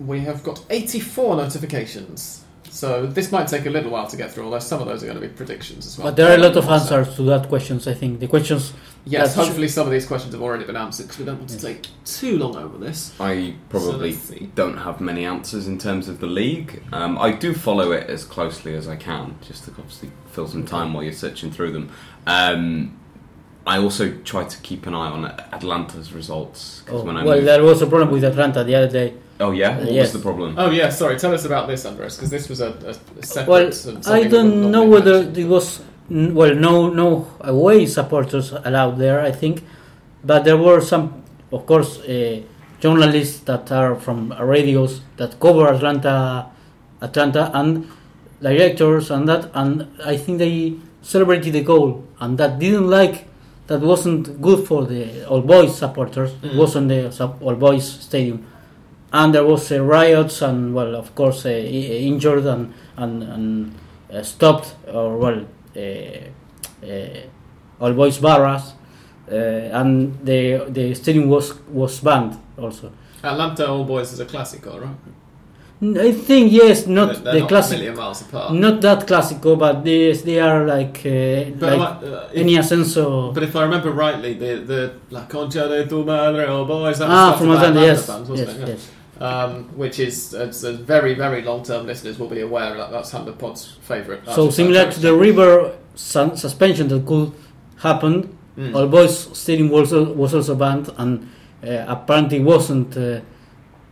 we have got 84 notifications. So this might take a little while to get through, although some of those are going to be predictions as well. But there are a lot of So- answers to that questions. I think the questions. Yes, That's- hopefully some of these questions have already been answered because we don't want to Yes. take too long over this. I probably So don't have many answers in terms of the league. Um, I do follow it as closely as I can, just to obviously fill some time while you're searching through them. Um, I also try to keep an eye on Atlanta's results. 'cause Oh, when I well, moved- there was a problem with Atlanta the other day. oh yeah, what Yes. was the problem? Oh yeah, sorry. Tell us about this, Andres, because this was a, a, a separate. Well, I don't know whether mentioned. it was n- well, no, no away supporters allowed there. I think, but there were some, of course, uh, journalists that are from radios that cover Atlanta, Atlanta, and directors and that, and I think they celebrated the goal, and that didn't like. That wasn't good for the All Boys supporters. It Mm. was on the All Boys stadium, and there was uh, riots and well, of course, uh, injured and and, and uh, stopped or well, All Boys barras, uh, and the the stadium was was banned also. Atlanta All Boys is a classico, right? I think yes, not They're- they're the classic, a million miles apart. not that classical, but they they are like uh, But, like uh, if, any ascenso. but if I remember rightly, the the La Concha de tu Madre All Boys that Ah, from Atlanta, yes, fans, yes, wasn't it? Yes. Um, which is it's a very very long term listeners will be aware that that's Hand of Pod's favourite. So similar to the river sun- suspension that could happen, Mm. All Boys Stadium was was also banned, and uh, apparently wasn't. Uh,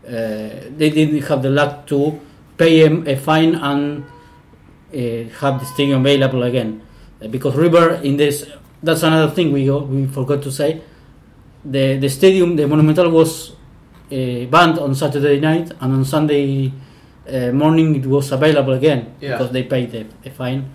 uh, they didn't have the luck to pay him a fine and uh, have the stadium available again, because River in this. That's another thing we we forgot to say. The the stadium, the Monumental was uh, banned on Saturday night, and on Sunday uh, morning it was available again Yeah. because they paid the, a fine.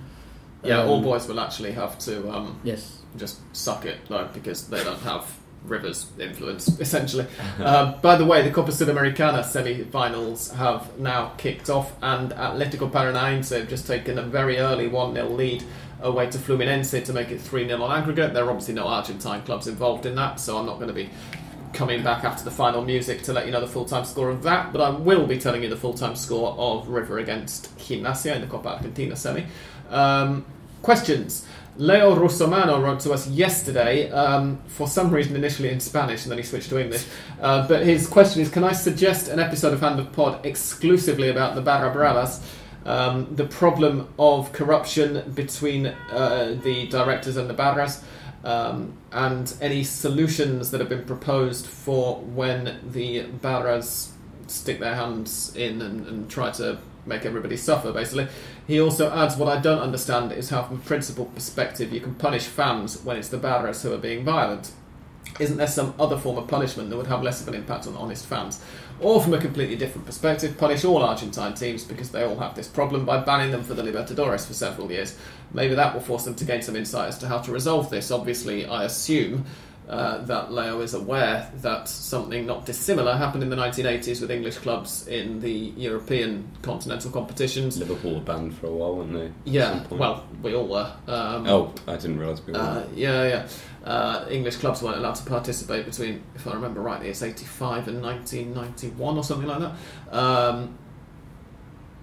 Yeah, Um, All Boys will actually have to um, Yes. just suck it though because they don't have Rivers influence essentially. uh, by the way, the Copa Sudamericana semi-finals have now kicked off, and Atletico Paranaense have just taken a very early one 0 lead away to Fluminense to make it three 0 on aggregate. There are obviously no Argentine clubs involved in that, so I'm not going to be coming back after the final music to let you know the full-time score of that, but I will be telling you the full-time score of River against Gimnasia in the Copa Argentina semi. Um, questions. Leo Russomano wrote to us yesterday, um, for some reason initially in Spanish and then he switched to English. Uh, but his question is Can I suggest an episode of Hand of Pod exclusively about the Barra Bravas? Um, the problem of corruption between uh, the directors and the Barras, um, and any solutions that have been proposed for when the Barras stick their hands in and, and try to make everybody suffer, basically. He also adds, What I don't understand is how, from a principle perspective, you can punish fans when it's the Barras who are being violent. Isn't there some other form of punishment that would have less of an impact on honest fans? Or, from a completely different perspective, punish all Argentine teams because they all have this problem by banning them for the Libertadores for several years. Maybe that will force them to gain some insight as to how to resolve this. Obviously, I assume uh, that Leo is aware that something not dissimilar happened in the 1980s with English clubs in the European continental competitions. Liverpool were banned for a while, weren't they? Yeah, well, we all were. Um, Oh, I didn't realise we were. uh, yeah, yeah. Uh, English clubs weren't allowed to participate between, if I remember rightly, it's 85 and 1991 or something like that. Um,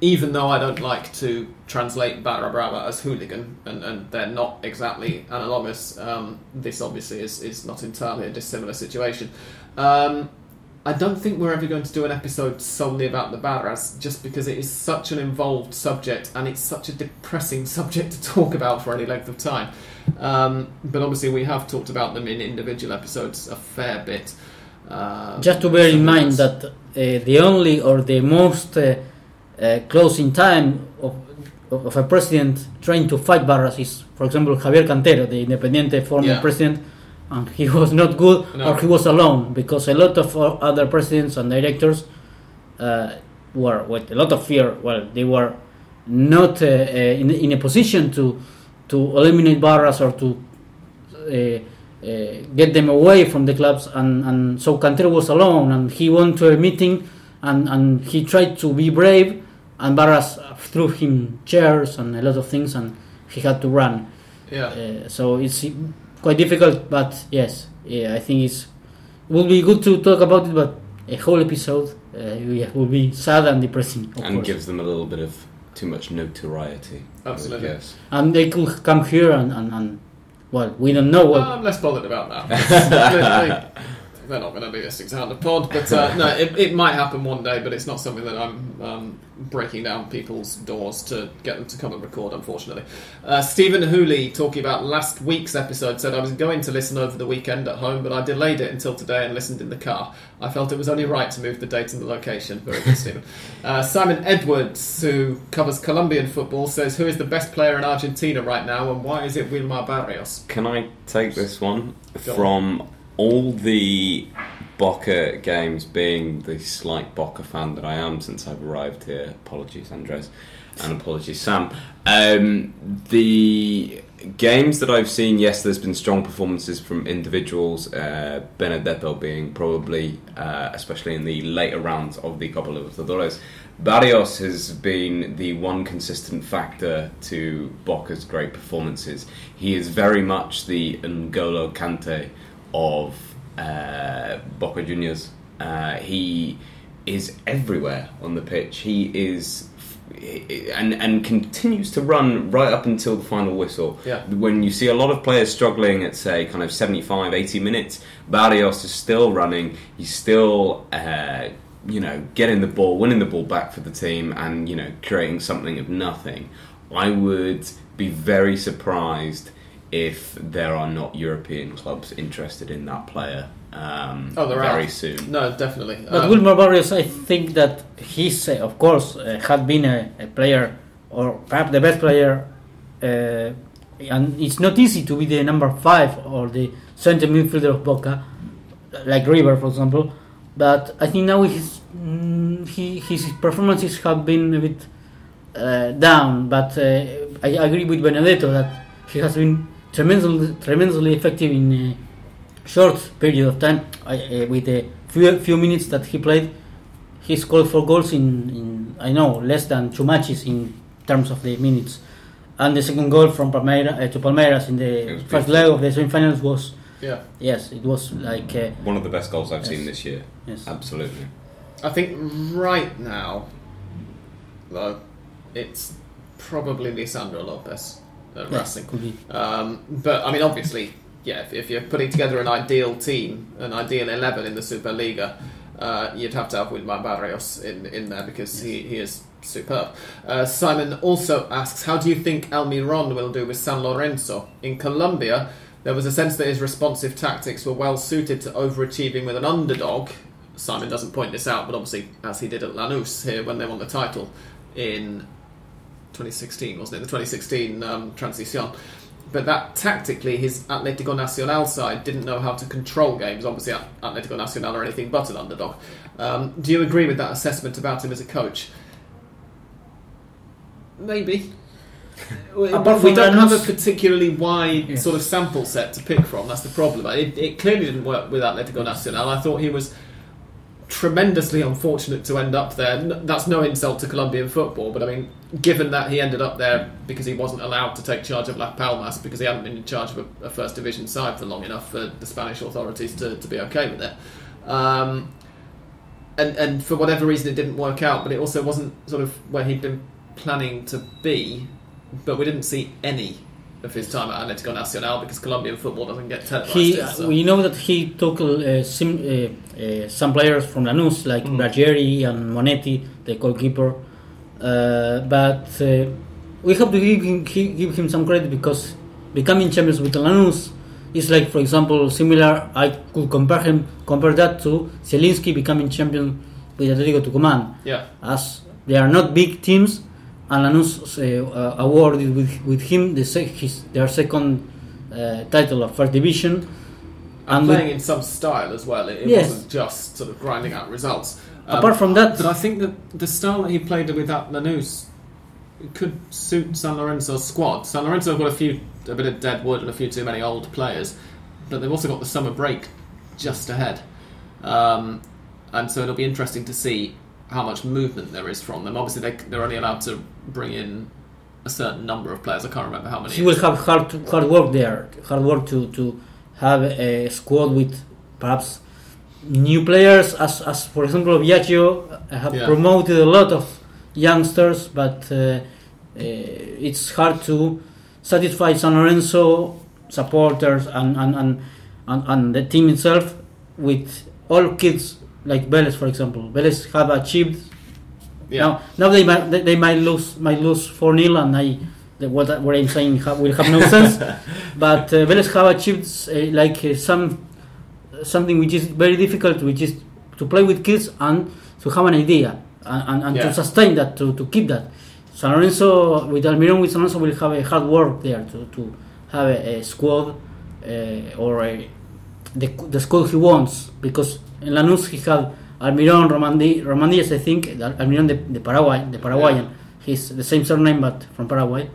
even though I don't like to translate Barra Brava as hooligan, and, and they're not exactly analogous, um, this obviously is, is not entirely a dissimilar situation. Um, I don't think we're ever going to do an episode solely about the Barras, just because it is such an involved subject and it's such a depressing subject to talk about for any length of time. Um, but obviously, we have talked about them in individual episodes a fair bit. Uh, Just to bear in mind that uh, the only or the most uh, uh, close in time of, of a president trying to fight barras is, for example, Javier Cantero, the Independiente former Yeah. president, and he was not good No. or he was alone because a lot of other presidents and directors uh, were with a lot of fear. Well, they were not uh, uh, in, in a position to to eliminate Barras or to uh, uh, get them away from the clubs, and, and so Cantero was alone, and he went to a meeting, and, and he tried to be brave, and Barras threw him chairs and a lot of things, and he had to run. Yeah. So it's quite difficult, but yes, yeah, I think it's it will be good to talk about it, but a whole episode uh, yeah, will be sad and depressing, of and course. gives them a little bit of too much notoriety. Absolutely. Yes. and they could come here and, and, and well, we don't know what. I'm less bothered about that. they, they're not going to be listening to of Pod, but uh, no, it, it might happen one day, but it's not something that I'm um, breaking down people's doors to get them to come and record, unfortunately. Uh, Stephen Hooley, talking about last week's episode, said I was going to listen over the weekend at home, but I delayed it until today and listened in the car. I felt it was only right to move the date and the location. Very good, Stephen. Uh, Simon Edwards, who covers Colombian football, says Who is the best player in Argentina right now, and why is it Wilmar Barrios? Can I take this one Go on. All the Boca games? Being the slight Boca fan that I am since I've arrived here. Apologies, Andres, and apologies, Sam. Um, the games that I've seen, yes, there's been strong performances from individuals. Uh, Benedetto being probably, uh, especially in the later rounds of the Copa Libertadores. Barrios has been the one consistent factor to Boca's great performances. He is very much the N'Golo Kante of uh, Boca Juniors. Uh, he is everywhere on the pitch. He is and and continues to run right up until the final whistle. Yeah. When you see a lot of players struggling at say kind of 75, 80 minutes, Barrios is still running. He's still uh, you know getting the ball, winning the ball back for the team, and you know creating something of nothing. I would be very surprised if there are not European clubs interested in that player um, Oh, there are. very soon. No, definitely. But Um, Wilmar Barrios, I think that he's, uh, of course, uh, had been a, a player, or perhaps the best player, uh, and it's not easy to be the number five or the center midfielder of Boca, like River, for example. But I think now his mm, he, his performances have been a bit uh, down. But uh, I agree with Benedetto that he has been tremendously tremendously effective in a short period of time. I, uh, with a few few minutes that he played, he scored four goals in, in I know less than two matches in terms of the minutes. And the second goal from Palmeiras uh, to Palmeiras in the first beautiful. leg of the semi-finals was yeah. yes, it was like uh, One of the best goals I've Yes. seen this year. yes. Absolutely. I think right now, though, it's probably Lisandro Lopez at Yes, Racing. be. Um, but I mean, obviously, yeah. If, if you're putting together an ideal team, an ideal eleven in the Superliga, uh, you'd have to have Wilmar Barrios in, in there because he, he is superb. Uh, Simon also asks, how do you think Almiron will do with San Lorenzo in Colombia? There was a sense that his responsive tactics were well suited to overachieving with an underdog. Simon doesn't point this out, but obviously, as he did at Lanús here when they won the title in 2016, wasn't it? The 2016 um, transition. But that tactically, his Atletico Nacional side didn't know how to control games. Obviously, Atletico Nacional are anything but an underdog. Um, do you agree with that assessment about him as a coach? Maybe. we Apart we don't have a particularly wide Yes. sort of sample set to pick from. That's the problem. It, it clearly didn't work with Atletico Nacional. I thought he was tremendously unfortunate to end up there. That's no insult to Colombian football, but I mean, given that he ended up there because he wasn't allowed to take charge of La Palmas because he hadn't been in charge of a, a first division side for long enough for the Spanish authorities to, to be okay with it. Um, and and for whatever reason, it didn't work out. But it also wasn't sort of where he'd been planning to be. But we didn't see any of his time at Atletico Nacional because Colombian football doesn't get televised. He, so- we know that he took uh, sim, uh, uh, some players from Lanús like Mm. Braghieri and Monetti, the goalkeeper. Uh, but uh, we have to give him, give him some credit because becoming champions with Lanús is like, for example, similar. I could compare him, compare that to Zielinski becoming champion with Atletico Tucumán yeah. as they are not big teams, and Lanús uh, uh, awarded with, with him the sec- his, their second uh, title of first division. and with- playing in some style as well. It, it Yes. wasn't just sort of grinding out results. Um, Apart from that- but I think that the style that he played with at Lanús could suit San Lorenzo's squad. San Lorenzo have got a few, a bit of dead wood and a few too many old players, but they've also got the summer break just ahead, um, and so it'll be interesting to see how much movement there is from them. Obviously, they, they're only allowed to bring in a certain number of players. I can't remember how many. He will have hard hard work there, hard work to to have a squad with perhaps new players, as as for example Viaggio have Yeah. promoted a lot of youngsters, but uh, uh, it's hard to satisfy San Lorenzo supporters and and, and, and and the team itself with all kids like Vélez, for example. Vélez have achieved yeah. now, now they might they, they might lose might lose four 0 and I the, what what I'm saying ha, will have no sense. But uh, Vélez have achieved uh, like uh, some something which is very difficult, which is to play with kids and to have an idea and, and, and Yeah. to sustain that to, to keep that. San Lorenzo with Almiron with San Lorenzo will have a hard work there to, to have a, a squad uh, or a, the, the squad he wants because in Lanús he had Almiron, Romandi, Romandies, I think, Almiron the, the Paraguay, the Paraguayan. He's the same surname but from Paraguay.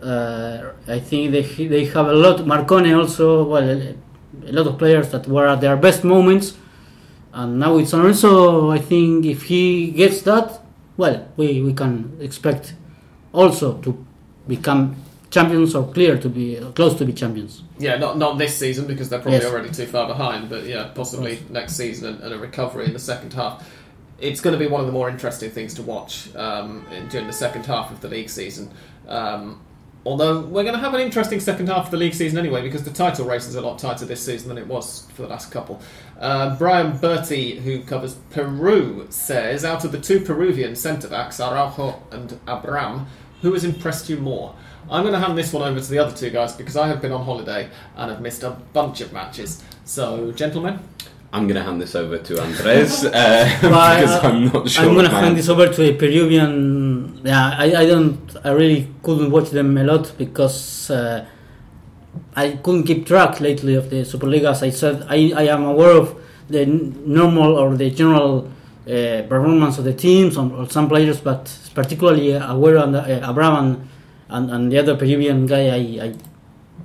Uh, I think they they have a lot. Marcone also, well, a, a lot of players that were at their best moments, and now it's Lorenzo. I think if he gets that, well, we, we can expect also to become champions or clear to be close to be champions. Yeah, not not this season because they're probably Yes. already too far behind. But yeah, possibly next season and, and a recovery in the second half. It's going to be one of the more interesting things to watch um, in- during the second half of the league season. Um, although we're going to have an interesting second half of the league season anyway because the title race is a lot tighter this season than it was for the last couple. Uh, Brian Bertie, who covers Peru, says out of the two Peruvian centre backs, Araujo and Abram, who has impressed you more? I'm going to hand this one over to the other two guys because I have been on holiday and have missed a bunch of matches. So, gentlemen, I'm going to hand this over to Andres uh, But, because uh, I'm not sure. I'm gonna hand this over to a Peruvian. Yeah, I, I don't. I really couldn't watch them a lot because uh, I couldn't keep track lately of the Superliga. As I said, I, I am aware of the normal or the general uh, performance of the teams or, or some players, but particularly aware of the, uh, Abraham and, and, and the other Peruvian guy. I, I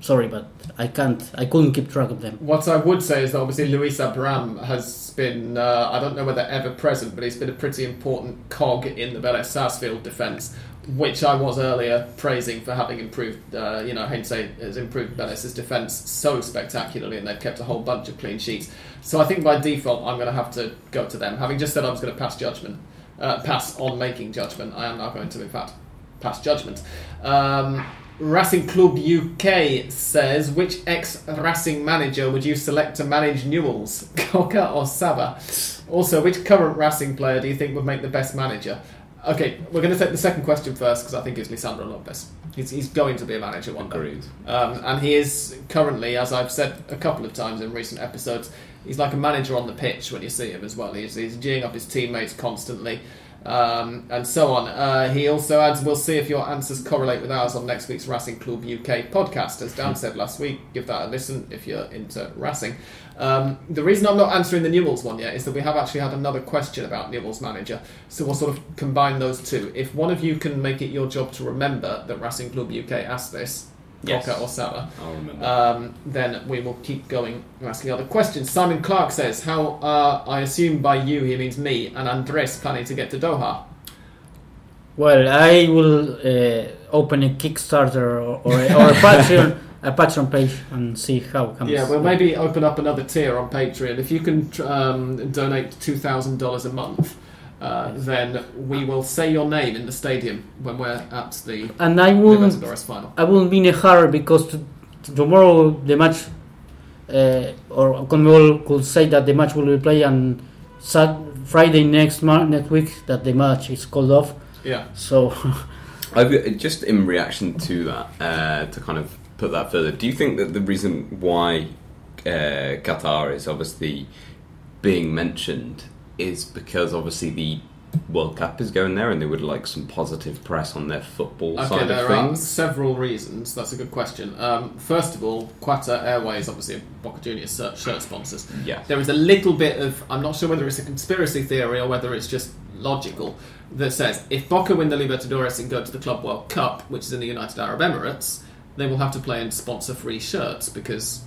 sorry, but I can't. I couldn't keep track of them. what I would say is that obviously Luis Abram has been, uh, I don't know whether ever present, but he's been a pretty important cog in the Vélez Sarsfield defence, which I was earlier praising for having improved, uh, you know, Heinze has improved Vélez's defence so spectacularly and they've kept a whole bunch of clean sheets. So I think by default I'm going to have to go to them. Having just said I was going to pass judgment, uh, pass on making judgment, I am now going to, in fact, pass judgment. Um, Racing Club UK says, which ex-Racing manager would you select to manage Newells, Cocca or Sava? Also, which current Racing player do you think would make the best manager? Okay, we're going to take the second question first because I think it's Lisandro Lopez. He's, he's going to be a manager one day. Agreed. Um, and he is currently, as I've said a couple of times in recent episodes, he's like a manager on the pitch when you see him as well. He's, he's geeing up his teammates constantly um, and so on. Uh, he also adds, We'll see if your answers correlate with ours on next week's Racing Club UK podcast. As Dan said last week, give that a listen if you're into Racing. Um, the reason I'm not answering the Newells one yet is that we have actually had another question about Newells manager. So we'll sort of combine those two. If one of you can make it your job to remember that Racing Club UK asked this, Yes. Cocca or Sava, I'll remember. um, then we will keep going and asking other questions. Simon Clark says, How are, I assume by you he means me, and Andres planning to get to Doha? Well, I will uh, open a Kickstarter or, or, a, or a Patreon a Patreon page and see how it comes. Yeah, well, maybe open up another tier on Patreon. If you can um, donate $2,000 a month, uh, then we will say your name in the stadium when we're at the And I won't final. I wouldn't be in a hurry because t- t- tomorrow the match, uh, or Conmebol could say that the match will be played on Sat- Friday next month, next week that the match is called off. Yeah. So I've, just in reaction to that, uh, to kind of put that further, do you think that the reason why uh, Qatar is obviously being mentioned is because obviously the World Cup is going there and they would like some positive press on their football Okay, side there of are things? several reasons. That's a good question. Um, first of all, Qatar Airways, obviously Boca Juniors shirt, shirt sponsors. Yeah. There is a little bit of I'm not sure whether it's a conspiracy theory or whether it's just logical that says if Boca win the Libertadores and go to the Club World Cup, which is in the United Arab Emirates, they will have to play in sponsor-free shirts because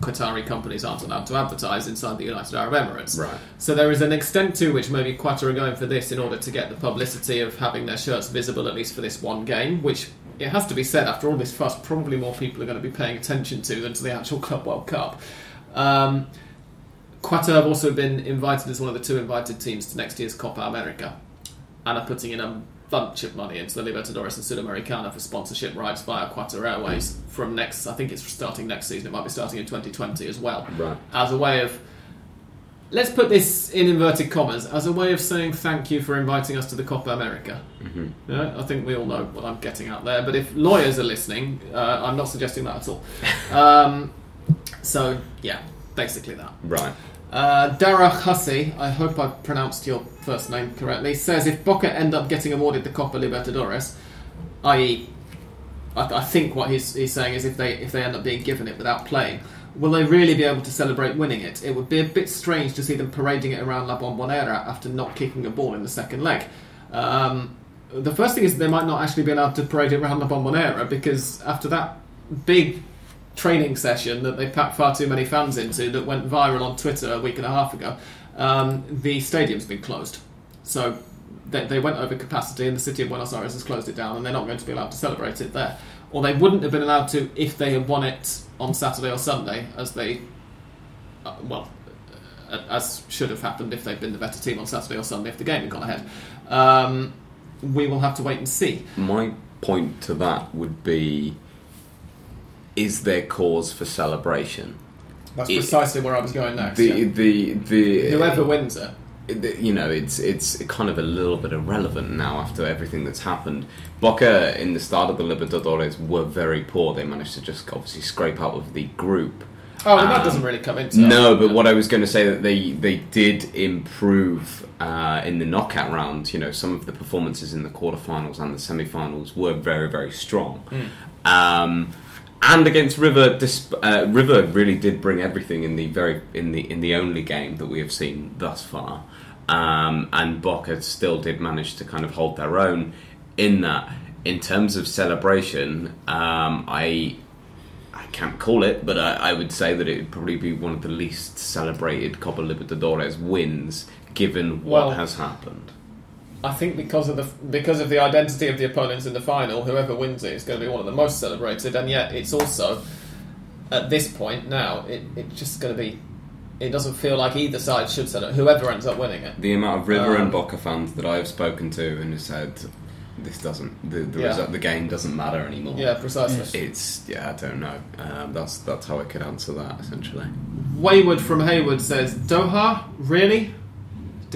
Qatari companies aren't allowed to advertise inside the United Arab Emirates. Right. So there is an extent to which maybe Qatar are going for this in order to get the publicity of having their shirts visible at least for this one game, which it has to be said after all this fuss, probably more people are going to be paying attention to than to the actual Club World Cup. Um, Qatar have also been invited as one of the two invited teams to next year's Copa America and are putting in a bunch of money into the Libertadores and Sudamericana for sponsorship rights via Qatar Airways from next, I think it's starting next season, it might be starting in 2020 as well. Right. As a way of, let's put this in inverted commas, as a way of saying thank you for inviting us to the Copa America. Mhm. Yeah, I think we all know what I'm getting at there, but if lawyers are listening, uh, I'm not suggesting that at all. Um, so, yeah, basically that. Right. Uh, Dara Hussey, I hope I pronounced your first name correctly, says if Boca end up getting awarded the Copa Libertadores, i.e., I, I think what he's, he's saying is if they if they end up being given it without playing, will they really be able to celebrate winning it? It would be a bit strange to see them parading it around La Bombonera after not kicking a ball in the second leg. Um, the first thing is they might not actually be allowed to parade it around La Bombonera because after that big training session that they packed far too many fans into that went viral on Twitter a week and a half ago, um, the stadium's been closed. So they, they went over capacity, and the city of Buenos Aires has closed it down, and they're not going to be allowed to celebrate it there. Or they wouldn't have been allowed to if they had won it on Saturday or Sunday, as they, uh, well, uh, as should have happened if they'd been the better team on Saturday or Sunday if the game had gone ahead. Um, we will have to wait and see. My point to that would be: Is there cause for celebration? That's It- precisely where I was going next. The yeah. the the Whoever wins it. you know, it's it's kind of a little bit irrelevant now after everything that's happened. Boca in the start of the Libertadores were very poor. They managed to just obviously scrape out of the group. Oh, that Um, doesn't really come into No, but what I was going to say that they they did improve uh, in the knockout round. You know, some of the performances in the quarterfinals and the semifinals were very very strong. Um, and against River, uh, River really did bring everything in the very in the in the only game that we have seen thus far. Um, and Boca still did manage to kind of hold their own in that. In terms of celebration, um, I I can't call it, but I, I would say that it would probably be one of the least celebrated Copa Libertadores wins, given what Well- has happened. I think because of the because of the identity of the opponents in the final, whoever wins it is going to be one of the most celebrated, and yet it's also at this point now it, it's just going to be. It doesn't feel like either side should celebrate. Whoever ends up winning it. The amount of River Um, and Boca fans that I have spoken to and have said this doesn't the the, Yeah. result, the game doesn't matter anymore. Yeah, precisely. It's yeah, I don't know. Um, that's that's how I could answer that essentially. Wayward from Hayward says Doha really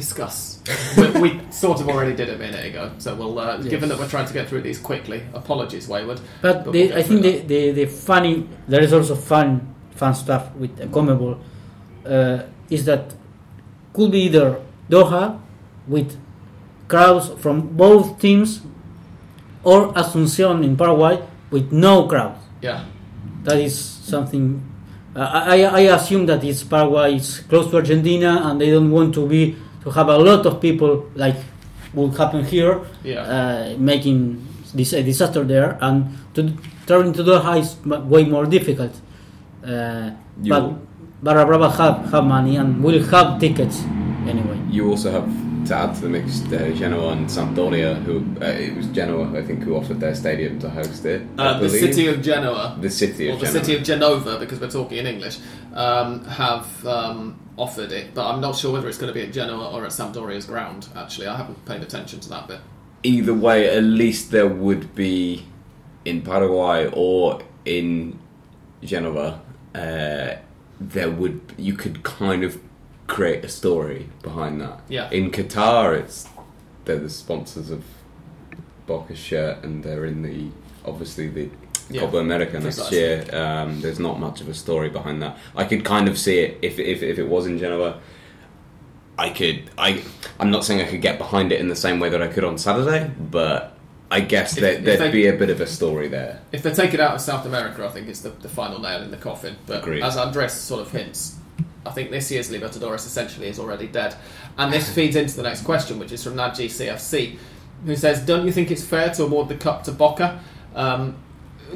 discuss. we, we sort of already did it a minute ago, so we'll. Uh, Given that we're trying to get through these quickly, apologies, Wayward. But, But the, we'll I think the, the, the funny there is also fun fun stuff with Conmebol uh, is that could be either Doha with crowds from both teams or Asunción in Paraguay with no crowds. Yeah, That is something. Uh, I, I assume that it's Paraguay is close to Argentina and they don't want to be to have a lot of people like would happen here yeah. uh, making this a disaster there, and to traveling to Doha is way more difficult. Uh, but Barra Brava have have money and will have tickets anyway. You also have to add to the mix uh, Genoa and Sampdoria, who uh, it was Genoa I think who offered their stadium to host it. Uh, the city of Genoa, the city or of the city of Genova, because we're talking in English, um, have um, offered it, but I'm not sure whether it's going to be at Genoa or at Sampdoria's ground. Actually, I haven't paid attention to that bit. either way, at least there would be in Paraguay or in Genova. Uh, there would you could kind of create a story behind that. Yeah. In Qatar, it's they're the sponsors of Boca's shirt, and they're in the obviously the Yeah, Copa America next year. Um, there's not much of a story behind that. I could kind of see it if if, if it was in Genova. I could I I'm not saying I could get behind it in the same way that I could on Saturday, but I guess If- there, if there'd they- be a bit of a story there. If they take it out of South America, I think it's the, the final nail in the coffin. But Agreed. as Andres sort of hints, I think this year's Libertadores essentially is already dead. And this feeds into the next question, which is from Naji CFC, who says, Don't you think it's fair to award the cup to Boca? Um,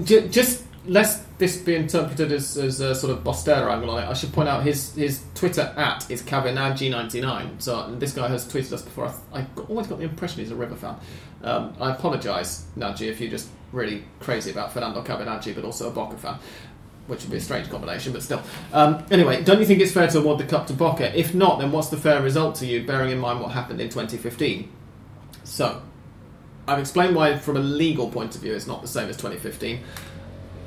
j- just lest this be interpreted as, as a sort of Bostera angle on it, I should point out his, his Twitter at is Cavenaggi99. So this guy has tweeted us before. I, I always got the impression he's a River fan. Um, I apologise, Nagy, if you're just really crazy about Fernando Cavenaggi, but also a Boca fan. Which would be a strange combination, but still. Um, anyway, don't you think it's fair to award the cup to Boca? If not, then what's the fair result to you, bearing in mind what happened in 2015? So, I've explained why, from a legal point of view, it's not the same as 2015.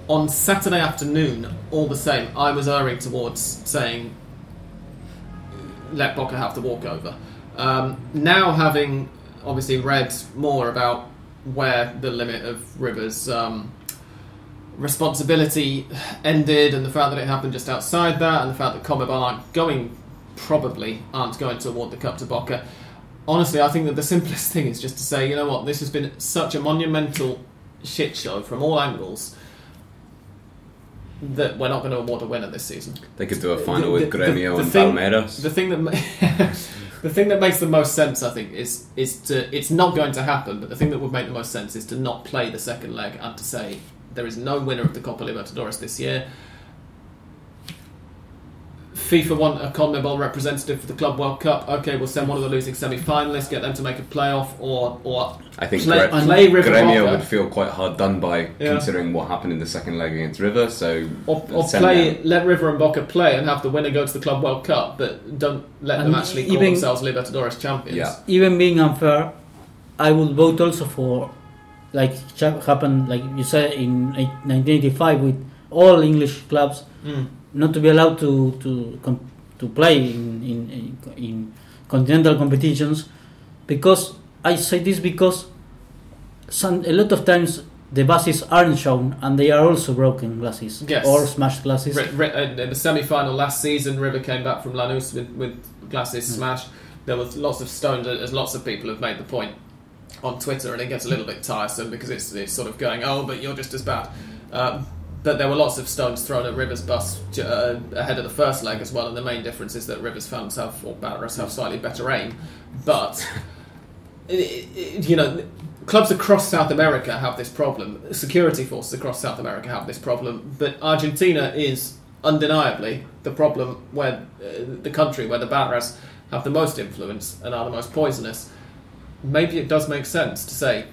On Saturday afternoon, all the same, I was erring towards saying let Boca have the walkover. Um, now, having obviously read more about where the limit of Rivers' um, responsibility ended, and the fact that it happened just outside that, and the fact that Conmebol aren't going, probably aren't going to award the cup to Boca. Honestly, I think that the simplest thing is just to say, you know what, this has been such a monumental shit show from all angles that we're not going to award a winner this season. They could do a final The- with Gremio the and thing- Palmeiras. The thing that the thing that makes the most sense, I think, is is to it's not going to happen. But the thing that would make the most sense is to not play the second leg and to say there is no winner of the Copa Libertadores this year. FIFA want a CONMEBOL representative for the Club World Cup. Okay, we'll send one of the losing semi-finalists, get them to make a playoff, or or I think play, Gre- play River Gremio Boca. would feel quite hard done by Yeah. considering what happened in the second leg against River. So or, or play, them. let River and Boca play and have the winner go to the Club World Cup, but don't let them And actually call themselves Libertadores champions. Yeah. even being unfair, I would vote also for, like happened, like you said in 1985 with all English clubs, Mm. not to be allowed to to com- to play in, in in in continental competitions, because I say this because some a lot of times the buses aren't shown and they are also broken glasses Yes. or smashed glasses. Ri- uh, in the semi-final last season, River came back from Lanús with, with glasses smashed. There was lots of stones, as lots of people have made the point on Twitter, and it gets a little bit tiresome because it's, it's sort of going, oh, but you're just as bad. Um, but there were lots of stones thrown at Rivers' bus uh, ahead of the first leg as well, and the main difference is that Rivers found himself, or Barras have slightly better aim. But, i- i- you know, clubs across South America have this problem. Security forces across South America have this problem. But Argentina is undeniably the problem where uh, the country where the Barras have the most influence and are the most poisonous. Maybe it does make sense to say,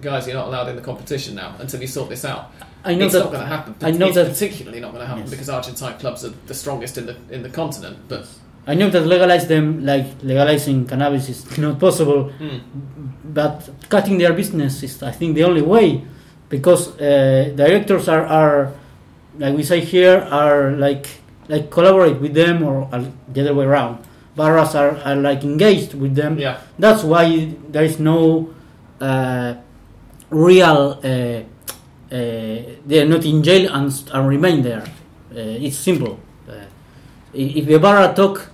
guys, you're not allowed in the competition now until you sort this out. I know it's that not going to happen. I know it's that- particularly not going to happen Yes. because Argentine clubs are the strongest in the in the continent. But I know that legalize them like legalizing cannabis is not possible, mm, but cutting their business is, I think, the only way, because uh, directors are, are, like we say here, are like like collaborate with them or uh, the other way around. Barras are, are like engaged with them. yeah, That's why there is no uh, real. Uh, uh, they are not in jail and, and remain there. Uh, it's simple. Uh, if the Barra talk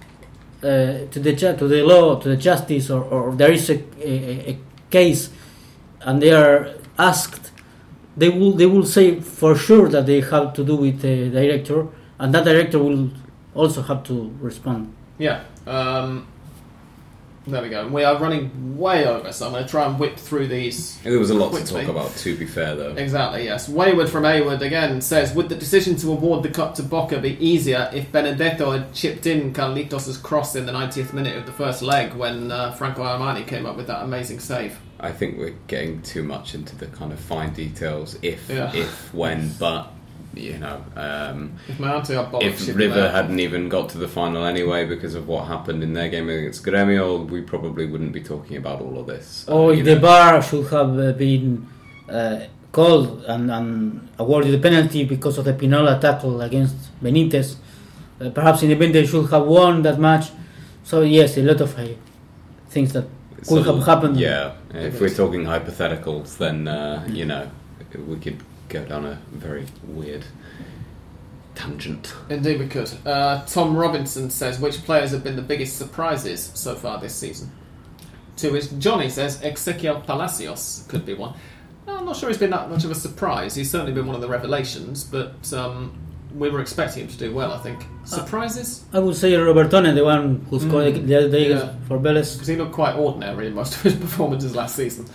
uh, to the ju- to the law, to the justice, or, or there is a, a, a case, and they are asked, they will they will say for sure that they have to do with the director, and that director will also have to respond. yeah. Um, there we go. We are running way over, so I'm going to try and whip through these there was a lot to talk about. To be fair, though, Exactly, yes. Wayward from Ayward again says Would the decision to award the cup to Boca be easier if Benedetto had chipped in Carlitos' cross in the 90th minute of the first leg when uh, Franco Armani came up with that amazing save? I think we're getting too much into the kind of fine details. If, Yeah. if, when, but you know, um, If my auntie had if River there. hadn't even got to the final anyway because of what happened in their game against Gremio, we probably wouldn't be talking about all of this. Uh, Or you the know. bar should have uh, been uh, called and, and awarded the penalty because of the Pinola tackle against Benitez, uh, perhaps Independiente should have won that match. So yes, a lot of uh, things that could a- have happened. Yeah, if we're talking hypotheticals, then uh, you know we could go down a very weird tangent. Indeed, we could. Uh, Tom Robinson says Which players have been the biggest surprises so far this season? To which Johnny says Exequiel Palacios could be one. I'm not sure he's been that much of a surprise. He's certainly been one of the revelations, but um, we were expecting him to do well. I think surprises I would say Robertone, the one who scored Mm. the other day Yeah. for Vélez. because he looked quite ordinary in most of his performances last season.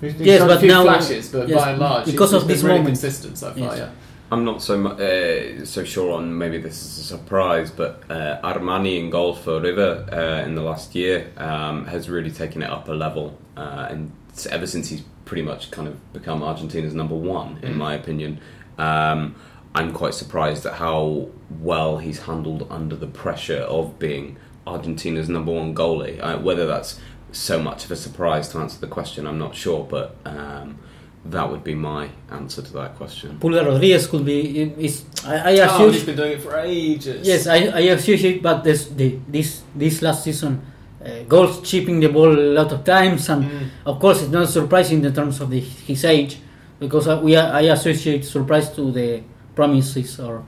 He's Yes, shown but a few now- flashes, but yes, by and large, because he's, of he's this been really moment. consistent so far. Yes. Yeah. I'm not so uh, so sure on maybe this is a surprise, but uh, Armani in goal for River uh, in the last year um, has really taken it up a level, uh, and ever since he's pretty much kind of become Argentina's number one, in Mm. my opinion. Um, I'm quite surprised at how well he's handled under the pressure of being Argentina's number one goalie. Uh, whether that's so much of a surprise to answer the question, I'm not sure, but um, that would be my answer to that question. Pulga Rodriguez could be. Is I, I Oh, he's been doing it for ages. Yes, I, I associate, but this the, this this last season, uh, goals chipping the ball a lot of times, and Mm. of course it's not surprising in terms of the, his age, because I, we I associate surprise to the promises or,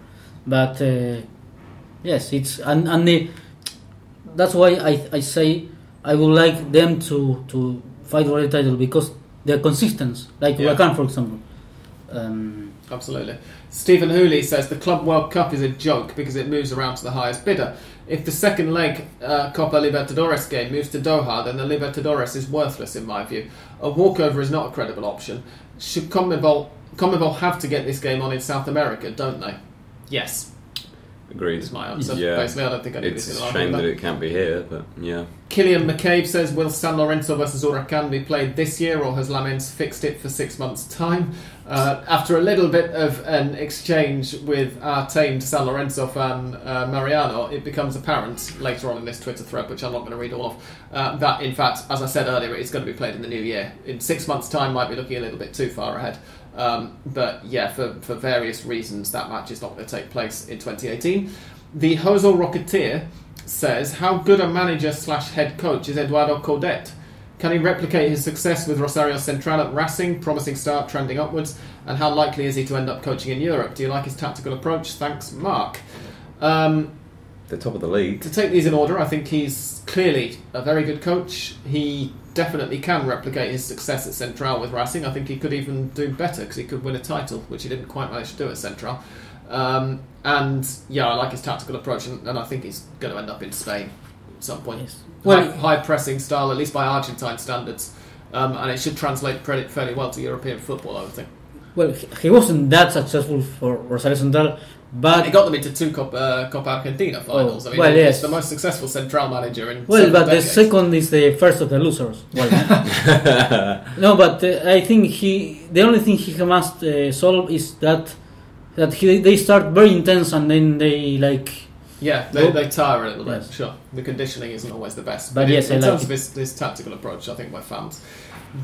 but uh, yes, it's and and the, that's why I, I say I would like them to to fight for the title because they're consistent, like Yeah. Huracan for example. Um, Absolutely. Stephen Hooley says the Club World Cup is a joke because it moves around to the highest bidder. If the second leg uh, Copa Libertadores game moves to Doha, then the Libertadores is worthless in my view. A walkover is not a credible option. Should Conmebol, Conmebol have to get this game on in South America, don't they? Yes, Agreed. is my answer. Yeah. Basically, I don't think anybody's It's a going to argue shame that. it can't be here, but yeah. Killian McCabe says, Will San Lorenzo versus Huracan be played this year or has Lammens fixed it for six months' time? Uh, after a little bit of an exchange with our tamed San Lorenzo fan uh, Mariano, it becomes apparent later on in this Twitter thread, which I'm not going to read all of, uh, that in fact, as I said earlier, it's going to be played in the new year. In six months' time, might be looking a little bit too far ahead. Um, but yeah, for, for various reasons, that match is not going to take place in 2018. The Hozo Rocketeer says, How good a manager slash head coach is Eduardo Coudet? Can he replicate his success with Rosario Central at Racing, promising start trending upwards? And how likely is he to end up coaching in Europe? Do you like his tactical approach? Thanks, Mark. Um, The top of the league. to take these in order, I think he's clearly a very good coach. He definitely can replicate his success at Central with Racing. I think he could even do better because he could win a title, which he didn't quite manage to do at Central. Um, and yeah, I like his tactical approach, and, and I think he's going to end up in Spain at some point. Yes. Well- high, high pressing style, at least by Argentine standards, um, and it should translate pretty, fairly well to European football. I would think. well, he he wasn't that successful for Rosario Central, but He got them into two Copa, uh, Copa Argentina finals. I mean, well, he's yes. the most successful Central manager in. Well, but the second is the first of the losers. Well, no, but uh, I think he the only thing he must uh, solve is that that he they start very intense and then they like Yeah, they, they tire a little bit. Yes. Sure, the conditioning isn't always the best. But in- yes, in, I like terms it. of his, his tactical approach, I think we're fans.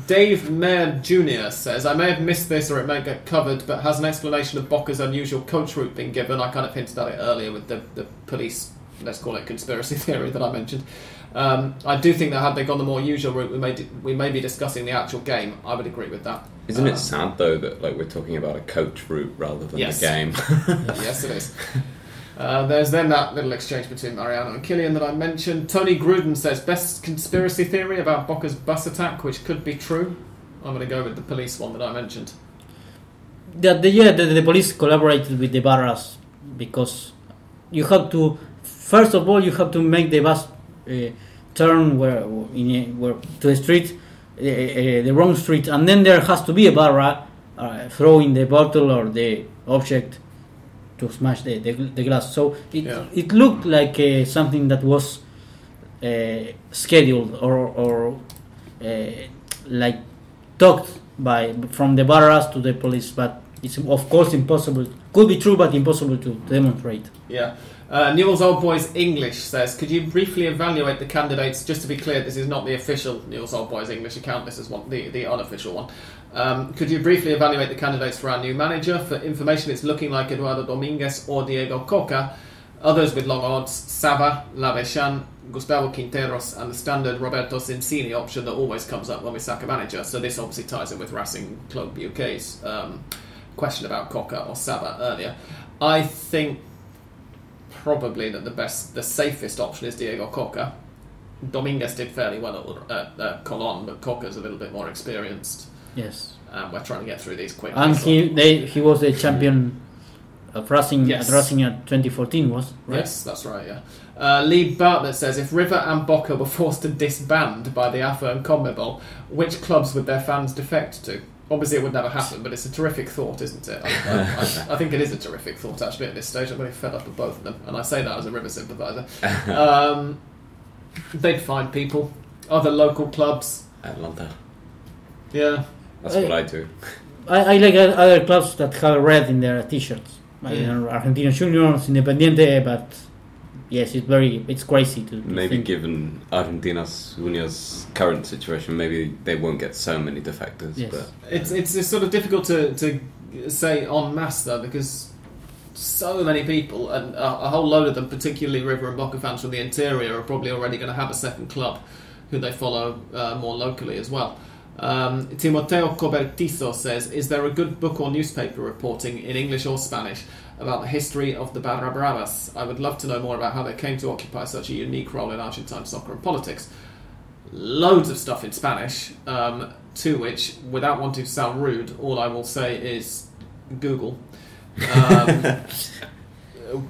Dave Mayer Jr. says, I may have missed this or it may get covered, but has an explanation of Boca's unusual coach route been given? I kind of hinted at it earlier with the, the police, let's call it conspiracy theory that I mentioned. Um, I do think that had they gone the more usual route, we may, di- we may be discussing the actual game. I would agree with that. Isn't Um, it sad though that like we're talking about a coach route rather than Yes. the game? yes, it is. Uh, there's then that little exchange between Mariano and Killian that I mentioned. Tony Gruden says best conspiracy theory about Boca's bus attack, which could be true. I'm going to go with the police one that I mentioned. the, yeah the, the police collaborated with the barras because you have to first of all you have to make the bus uh, turn where in where to the street uh, uh, the wrong street and then there has to be a barra uh, throwing the bottle or the object to smash the, the, the glass so it, Yeah. it looked like uh, something that was uh, scheduled or, or uh, like talked by from the barras to the police, but it's of course impossible. Could be true, but impossible to demonstrate. Yeah. Uh, Newell's Old Boys English says, could you briefly evaluate the candidates? Just to be clear, this is not the official Newell's Old Boys English account. This is one, the, the unofficial one. Um, could you briefly evaluate the candidates for our new manager? For information, it's looking like Eduardo Dominguez or Diego Cocca. Others with long odds, Sava, Lavechan, Gustavo Quinteros, and the standard Roberto Sensini option that always comes up when we sack a manager. So this obviously ties in with Racing Club UK's um, question about Cocca or Sava earlier. I think probably that the best, the safest option is Diego Cocca. Dominguez did fairly well at, Colon, but Cocca's a little bit more experienced. Yes, And we're trying to get through these quickly. and he they, he was the champion of Racing Yes. at Racing at 2014 was right. Yes, that's right, yeah. Uh, Lee Bartlett says if River and Boca were forced to disband by the AFA and CONMEBOL, which clubs would their fans defect to? Obviously, it would never happen, but it's a terrific thought, isn't it? I, I, I, I think it is a terrific thought, actually, at this stage. I'm really fed up with both of them, and I say that as a River sympathiser. Um, they'd find people, other local clubs. Atlanta. Yeah, That's Hey. what I do. I, I like other clubs that have red in their t-shirts. Like, Mm. you Argentinos Juniors, Independiente, but yes, it's very it's crazy to, to Maybe think. given Argentinos Juniors' current situation, maybe they won't get so many defectors. Yes. But It's, it's it's sort of difficult to, to say en masse though because so many people and a, a whole load of them, particularly River and Boca fans from the interior, are probably already going to have a second club who they follow uh, more locally as well. Um, Timoteo Cobertizo says, "Is there a good book or newspaper reporting in English or Spanish about the history of the Barra Bravas? I would love to know more about how they came to occupy such a unique role in Argentine soccer and politics." loads of stuff in Spanish, um, to which, without wanting to sound rude, all I will say is Google. Um,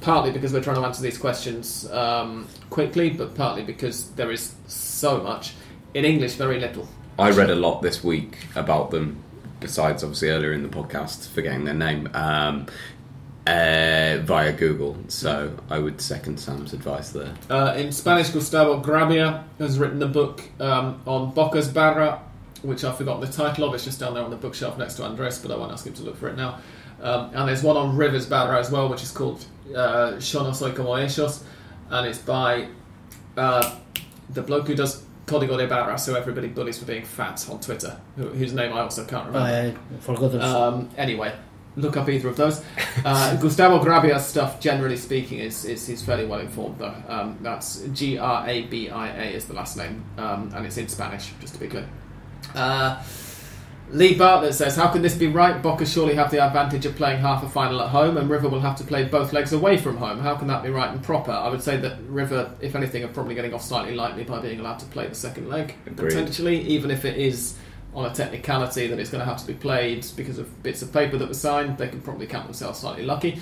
partly because we're trying to answer these questions um, quickly, but partly because there is so much. In English, very little. I read a lot this week about them, besides obviously earlier in the podcast forgetting their name, um, uh, via Google. So I would second Sam's advice there. Uh, in Spanish, Gustavo Grabia has written a book um, on Boca's Barra, which I've forgotten the title of. It's just down there on the bookshelf next to Andres, but I won't ask him to look for it now. Um, and there's one on Rivers Barra as well, which is called uh, Yo no soy como ellos, and it's by uh, the bloke who does Código de Barras, who everybody bullies for being fat on Twitter, whose name I also can't remember. I forgot. to- Um, anyway, look up either of those. Uh, Gustavo Grabia's stuff, generally speaking, is, is he's fairly well informed though. Um, that's G R A B I A is the last name, um, and it's in Spanish, just to be clear. Uh, Lee Bartlett says, "How can this be right? Boca surely have the advantage of playing half a final at home, and River will have to play both legs away from home. How can that be right and proper? I would say that River, if anything, are probably getting off slightly lightly by being allowed to play the second leg, Agreed. potentially, even if it is on a technicality that it's going to have to be played because of bits of paper that were signed. They can probably count themselves slightly lucky."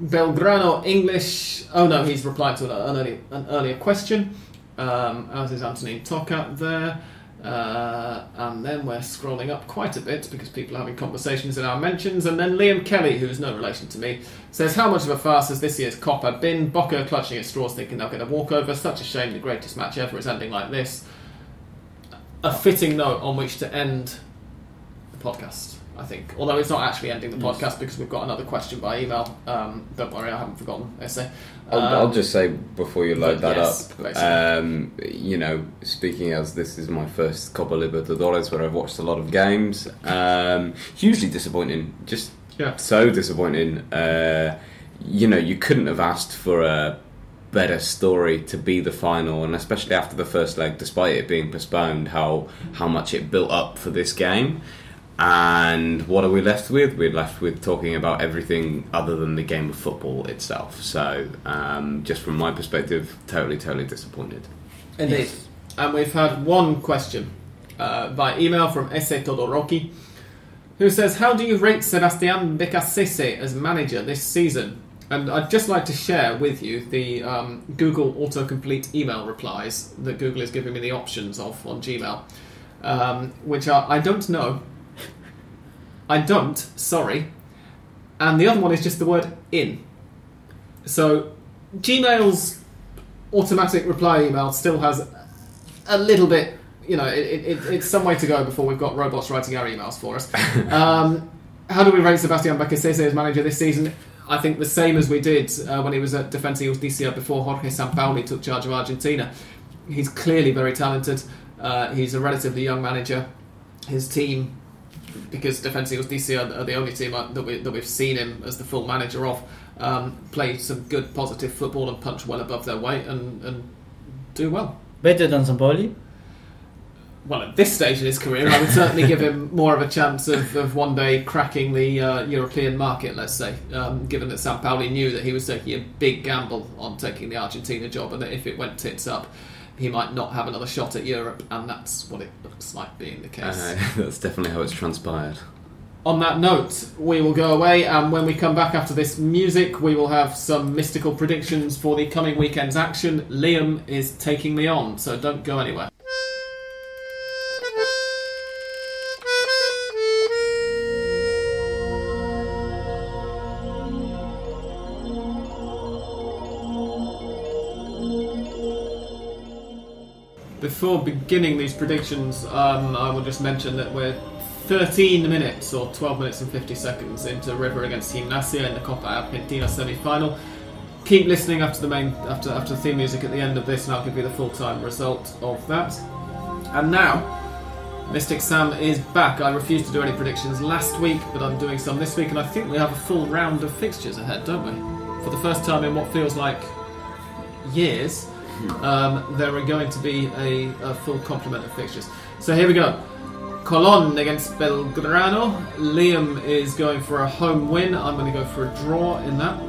Belgrano English. Oh no, he's replied to an, early, an earlier question. Um, as is Anthony Tokat there. Uh, and then we're scrolling up quite a bit because people are having conversations in our mentions. And then Liam Kelly, who's no relation to me, says, How much of a farce has this year's Copa been? Boca clutching at straws thinking they'll get a walkover. Such a shame the greatest match ever is ending like this. A fitting note on which to end the podcast, I think. Although it's not actually ending the Yes. podcast because we've got another question by email. Um, don't worry, I haven't forgotten essay. I'll, Um, I'll just say before you load that yes, up, um, you know, speaking as this is my first Copa Libertadores where I've watched a lot of games, um, hugely disappointing. Just Yeah. so disappointing. Uh, you know, you couldn't have asked for a better story to be the final, and especially after the first leg, despite it being postponed, how how much it built up for this game. And what are we left with? We're left with talking about everything other than the game of football itself. So, um, just from my perspective, totally, totally disappointed. Indeed. Yes. And we've had one question uh, by email from Ese Todoroki, who says, How do you rate Sebastian Beccacece as manager this season? And I'd just like to share with you the um, Google autocomplete email replies that Google is giving me the options of on Gmail, um, which are I don't know, I don't, sorry, and the other one is just the word in. So Gmail's automatic reply email still has a little bit, you know, it, it, it's some way to go before we've got robots writing our emails for us. Um, how do we rate Sebastian Beccacece as manager this season? I think the same as we did uh, when he was at Defensa Justicia before Jorge Sampaoli took charge of Argentina. He's clearly very talented. Uh, he's a relatively young manager. His team, because Defensa Justicia are the only team uh, that, we, that we've seen him as the full manager of, um, play some good positive football and punch well above their weight and, and do well. Better than Sampaoli. Well, at this stage in his career, I would certainly give him more of a chance of, of one day cracking the uh, European market, let's say, um, given that Sampaoli knew that he was taking a big gamble on taking the Argentina job and that if it went tits up, he might not have another shot at Europe, and that's what it looks like being the case. Uh, that's definitely how it's transpired. On that note, we will go away, and when we come back after this music, we will have some mystical predictions for the coming weekend's action. Liam is taking me on, so don't go anywhere. Before beginning these predictions, um, I will just mention that we're 13 minutes or 12 minutes and 50 seconds into River against Team Gimnasia in the Copa Argentina semi-final. Keep listening after the main after after the theme music at the end of this, and I'll give you the full-time result of that. And now, Mystic Sam is back. I refused to do any predictions last week, but I'm doing some this week, and I think we have a full round of fixtures ahead, don't we? For the first time in what feels like years, um, there are going to be a, a full complement of fixtures. So here we go. Colon against Belgrano. Liam is going for a home win. I'm going to go for a draw in that.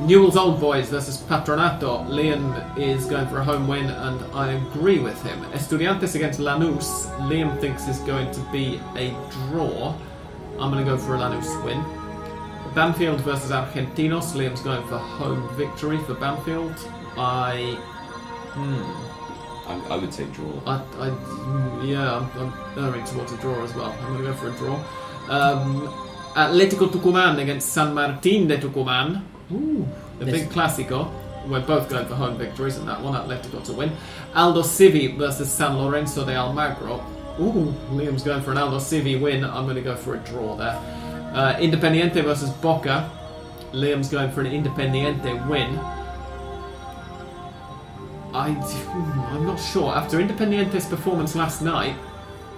Newell's Old Boys versus Patronato. Liam is going for a home win, and I agree with him. Estudiantes against Lanús. Liam thinks is going to be a draw. I'm going to go for a Lanús win. Banfield versus Argentinos. Liam's going for home victory for Banfield. I. Hmm. I, I would say draw. I, I yeah, I'm, I'm erring towards a draw as well. I'm going to go for a draw. Um, Atletico Tucumán against San Martín de Tucumán. Ooh, the Yes. big Clásico. We're both going for home victories in that one. Atletico to win. Aldosivi versus San Lorenzo de Almagro. Ooh, Liam's going for an Aldosivi win. I'm going to go for a draw there. Uh, Independiente versus Boca. Liam's going for an Independiente win. I, I'm not sure. After Independiente's performance last night,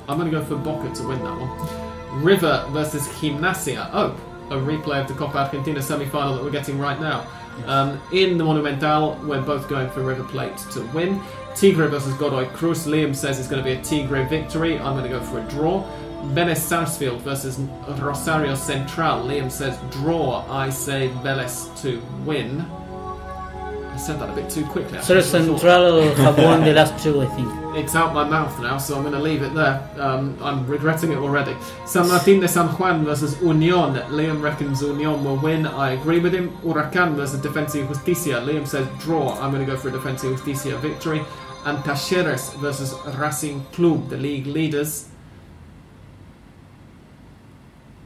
I'm going to go for Boca to win that one. River versus Gimnasia. Oh, a replay of the Copa Argentina semi-final that we're getting right now. Um, in the Monumental, we're both going for River Plate to win. Tigre versus Godoy Cruz. Liam says it's going to be a Tigre victory. I'm going to go for a draw. Vélez Sarsfield versus Rosario Central. Liam says draw. I say Vélez to win. I said that a bit too quickly. Sir actually. I Central have won the last two, I think. it's out my mouth now, so I'm going to leave it there. Um, I'm regretting it already. San Martín de San Juan versus Unión. Liam reckons Unión will win. I agree with him. Huracán versus Defensa Justicia. Liam says draw. I'm going to go for a Defensa Justicia victory. And Talleres versus Racing Club, the league leaders.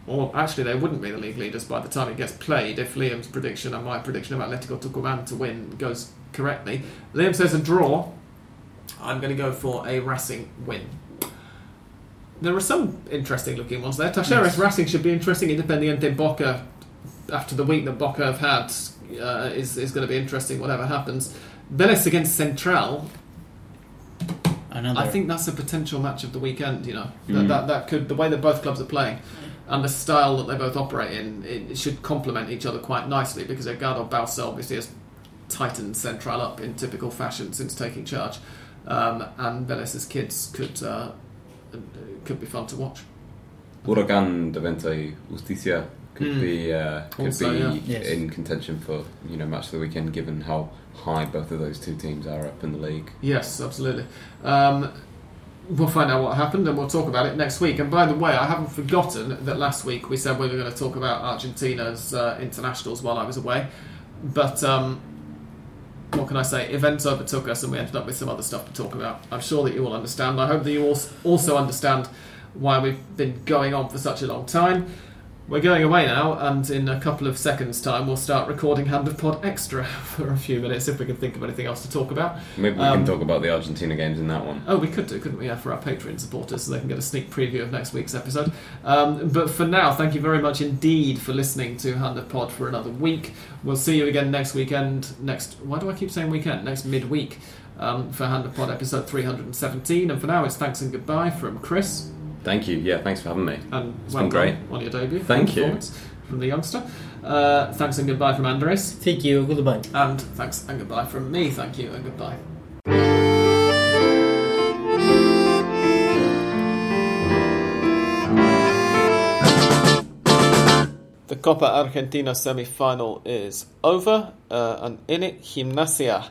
Or actually, they wouldn't be the league leaders by the time it gets played if Liam's prediction and my prediction of Atletico Tucumán to win goes correctly. Liam says a draw. I'm going to go for a Racing win. There are some interesting looking ones there. Talleres Racing should be interesting. Independiente Boca, after the week that Boca have had, uh, is, is going to be interesting, whatever happens. Vélez against Central, Another. I think that's a potential match of the weekend. You know that, Mm. that that could the way that both clubs are playing and the style that they both operate in it should complement each other quite nicely because Edgardo Bausa obviously has tightened Central up in typical fashion since taking charge, um, and Vélez's kids could uh, could be fun to watch. Huracan Defensa y Justicia could Mm. be uh, could Also, be yeah. Yes. in contention for you know match of the weekend, given how high both of those two teams are up in the league. Yes, absolutely. Um, we'll find out what happened and we'll talk about it next week. And by the way, I haven't forgotten that last week we said we were going to talk about Argentina's uh, internationals while I was away. But um, what can I say? Events overtook us and we ended up with some other stuff to talk about. I'm sure that you will understand. I hope that you also understand why we've been going on for such a long time. We're going away now, and in a couple of seconds' time, we'll start recording Hand of Pod Extra for a few minutes if we can think of anything else to talk about. Maybe we Um, can talk about the Argentina games in that one. Oh, we could do, couldn't we? Yeah, for our Patreon supporters, so they can get a sneak preview of next week's episode. Um, but for now, thank you very much indeed for listening to Hand of Pod for another week. We'll see you again next weekend. Next, why do I keep saying weekend? Next midweek um, for Hand of Pod episode 317. And for now, it's thanks and goodbye from Chris. Thank you. Yeah, thanks for having me. And It's well been great. on your debut. Thank you. From the youngster. Uh, thanks and goodbye from Andres. Thank you. Goodbye. And thanks and goodbye from me. Thank you and goodbye. The Copa Argentina semi final is over, uh, and in it, Gimnasia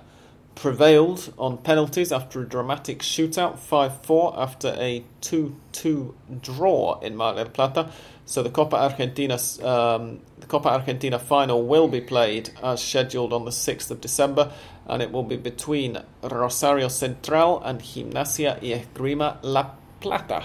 prevailed on penalties after a dramatic shootout, 5 4 after a 2 2 draw in Mar del Plata. So the Copa Argentina, um, the Copa Argentina final will be played as scheduled on the 6th of December, and it will be between Rosario Central and Gimnasia y Esgrima La Plata.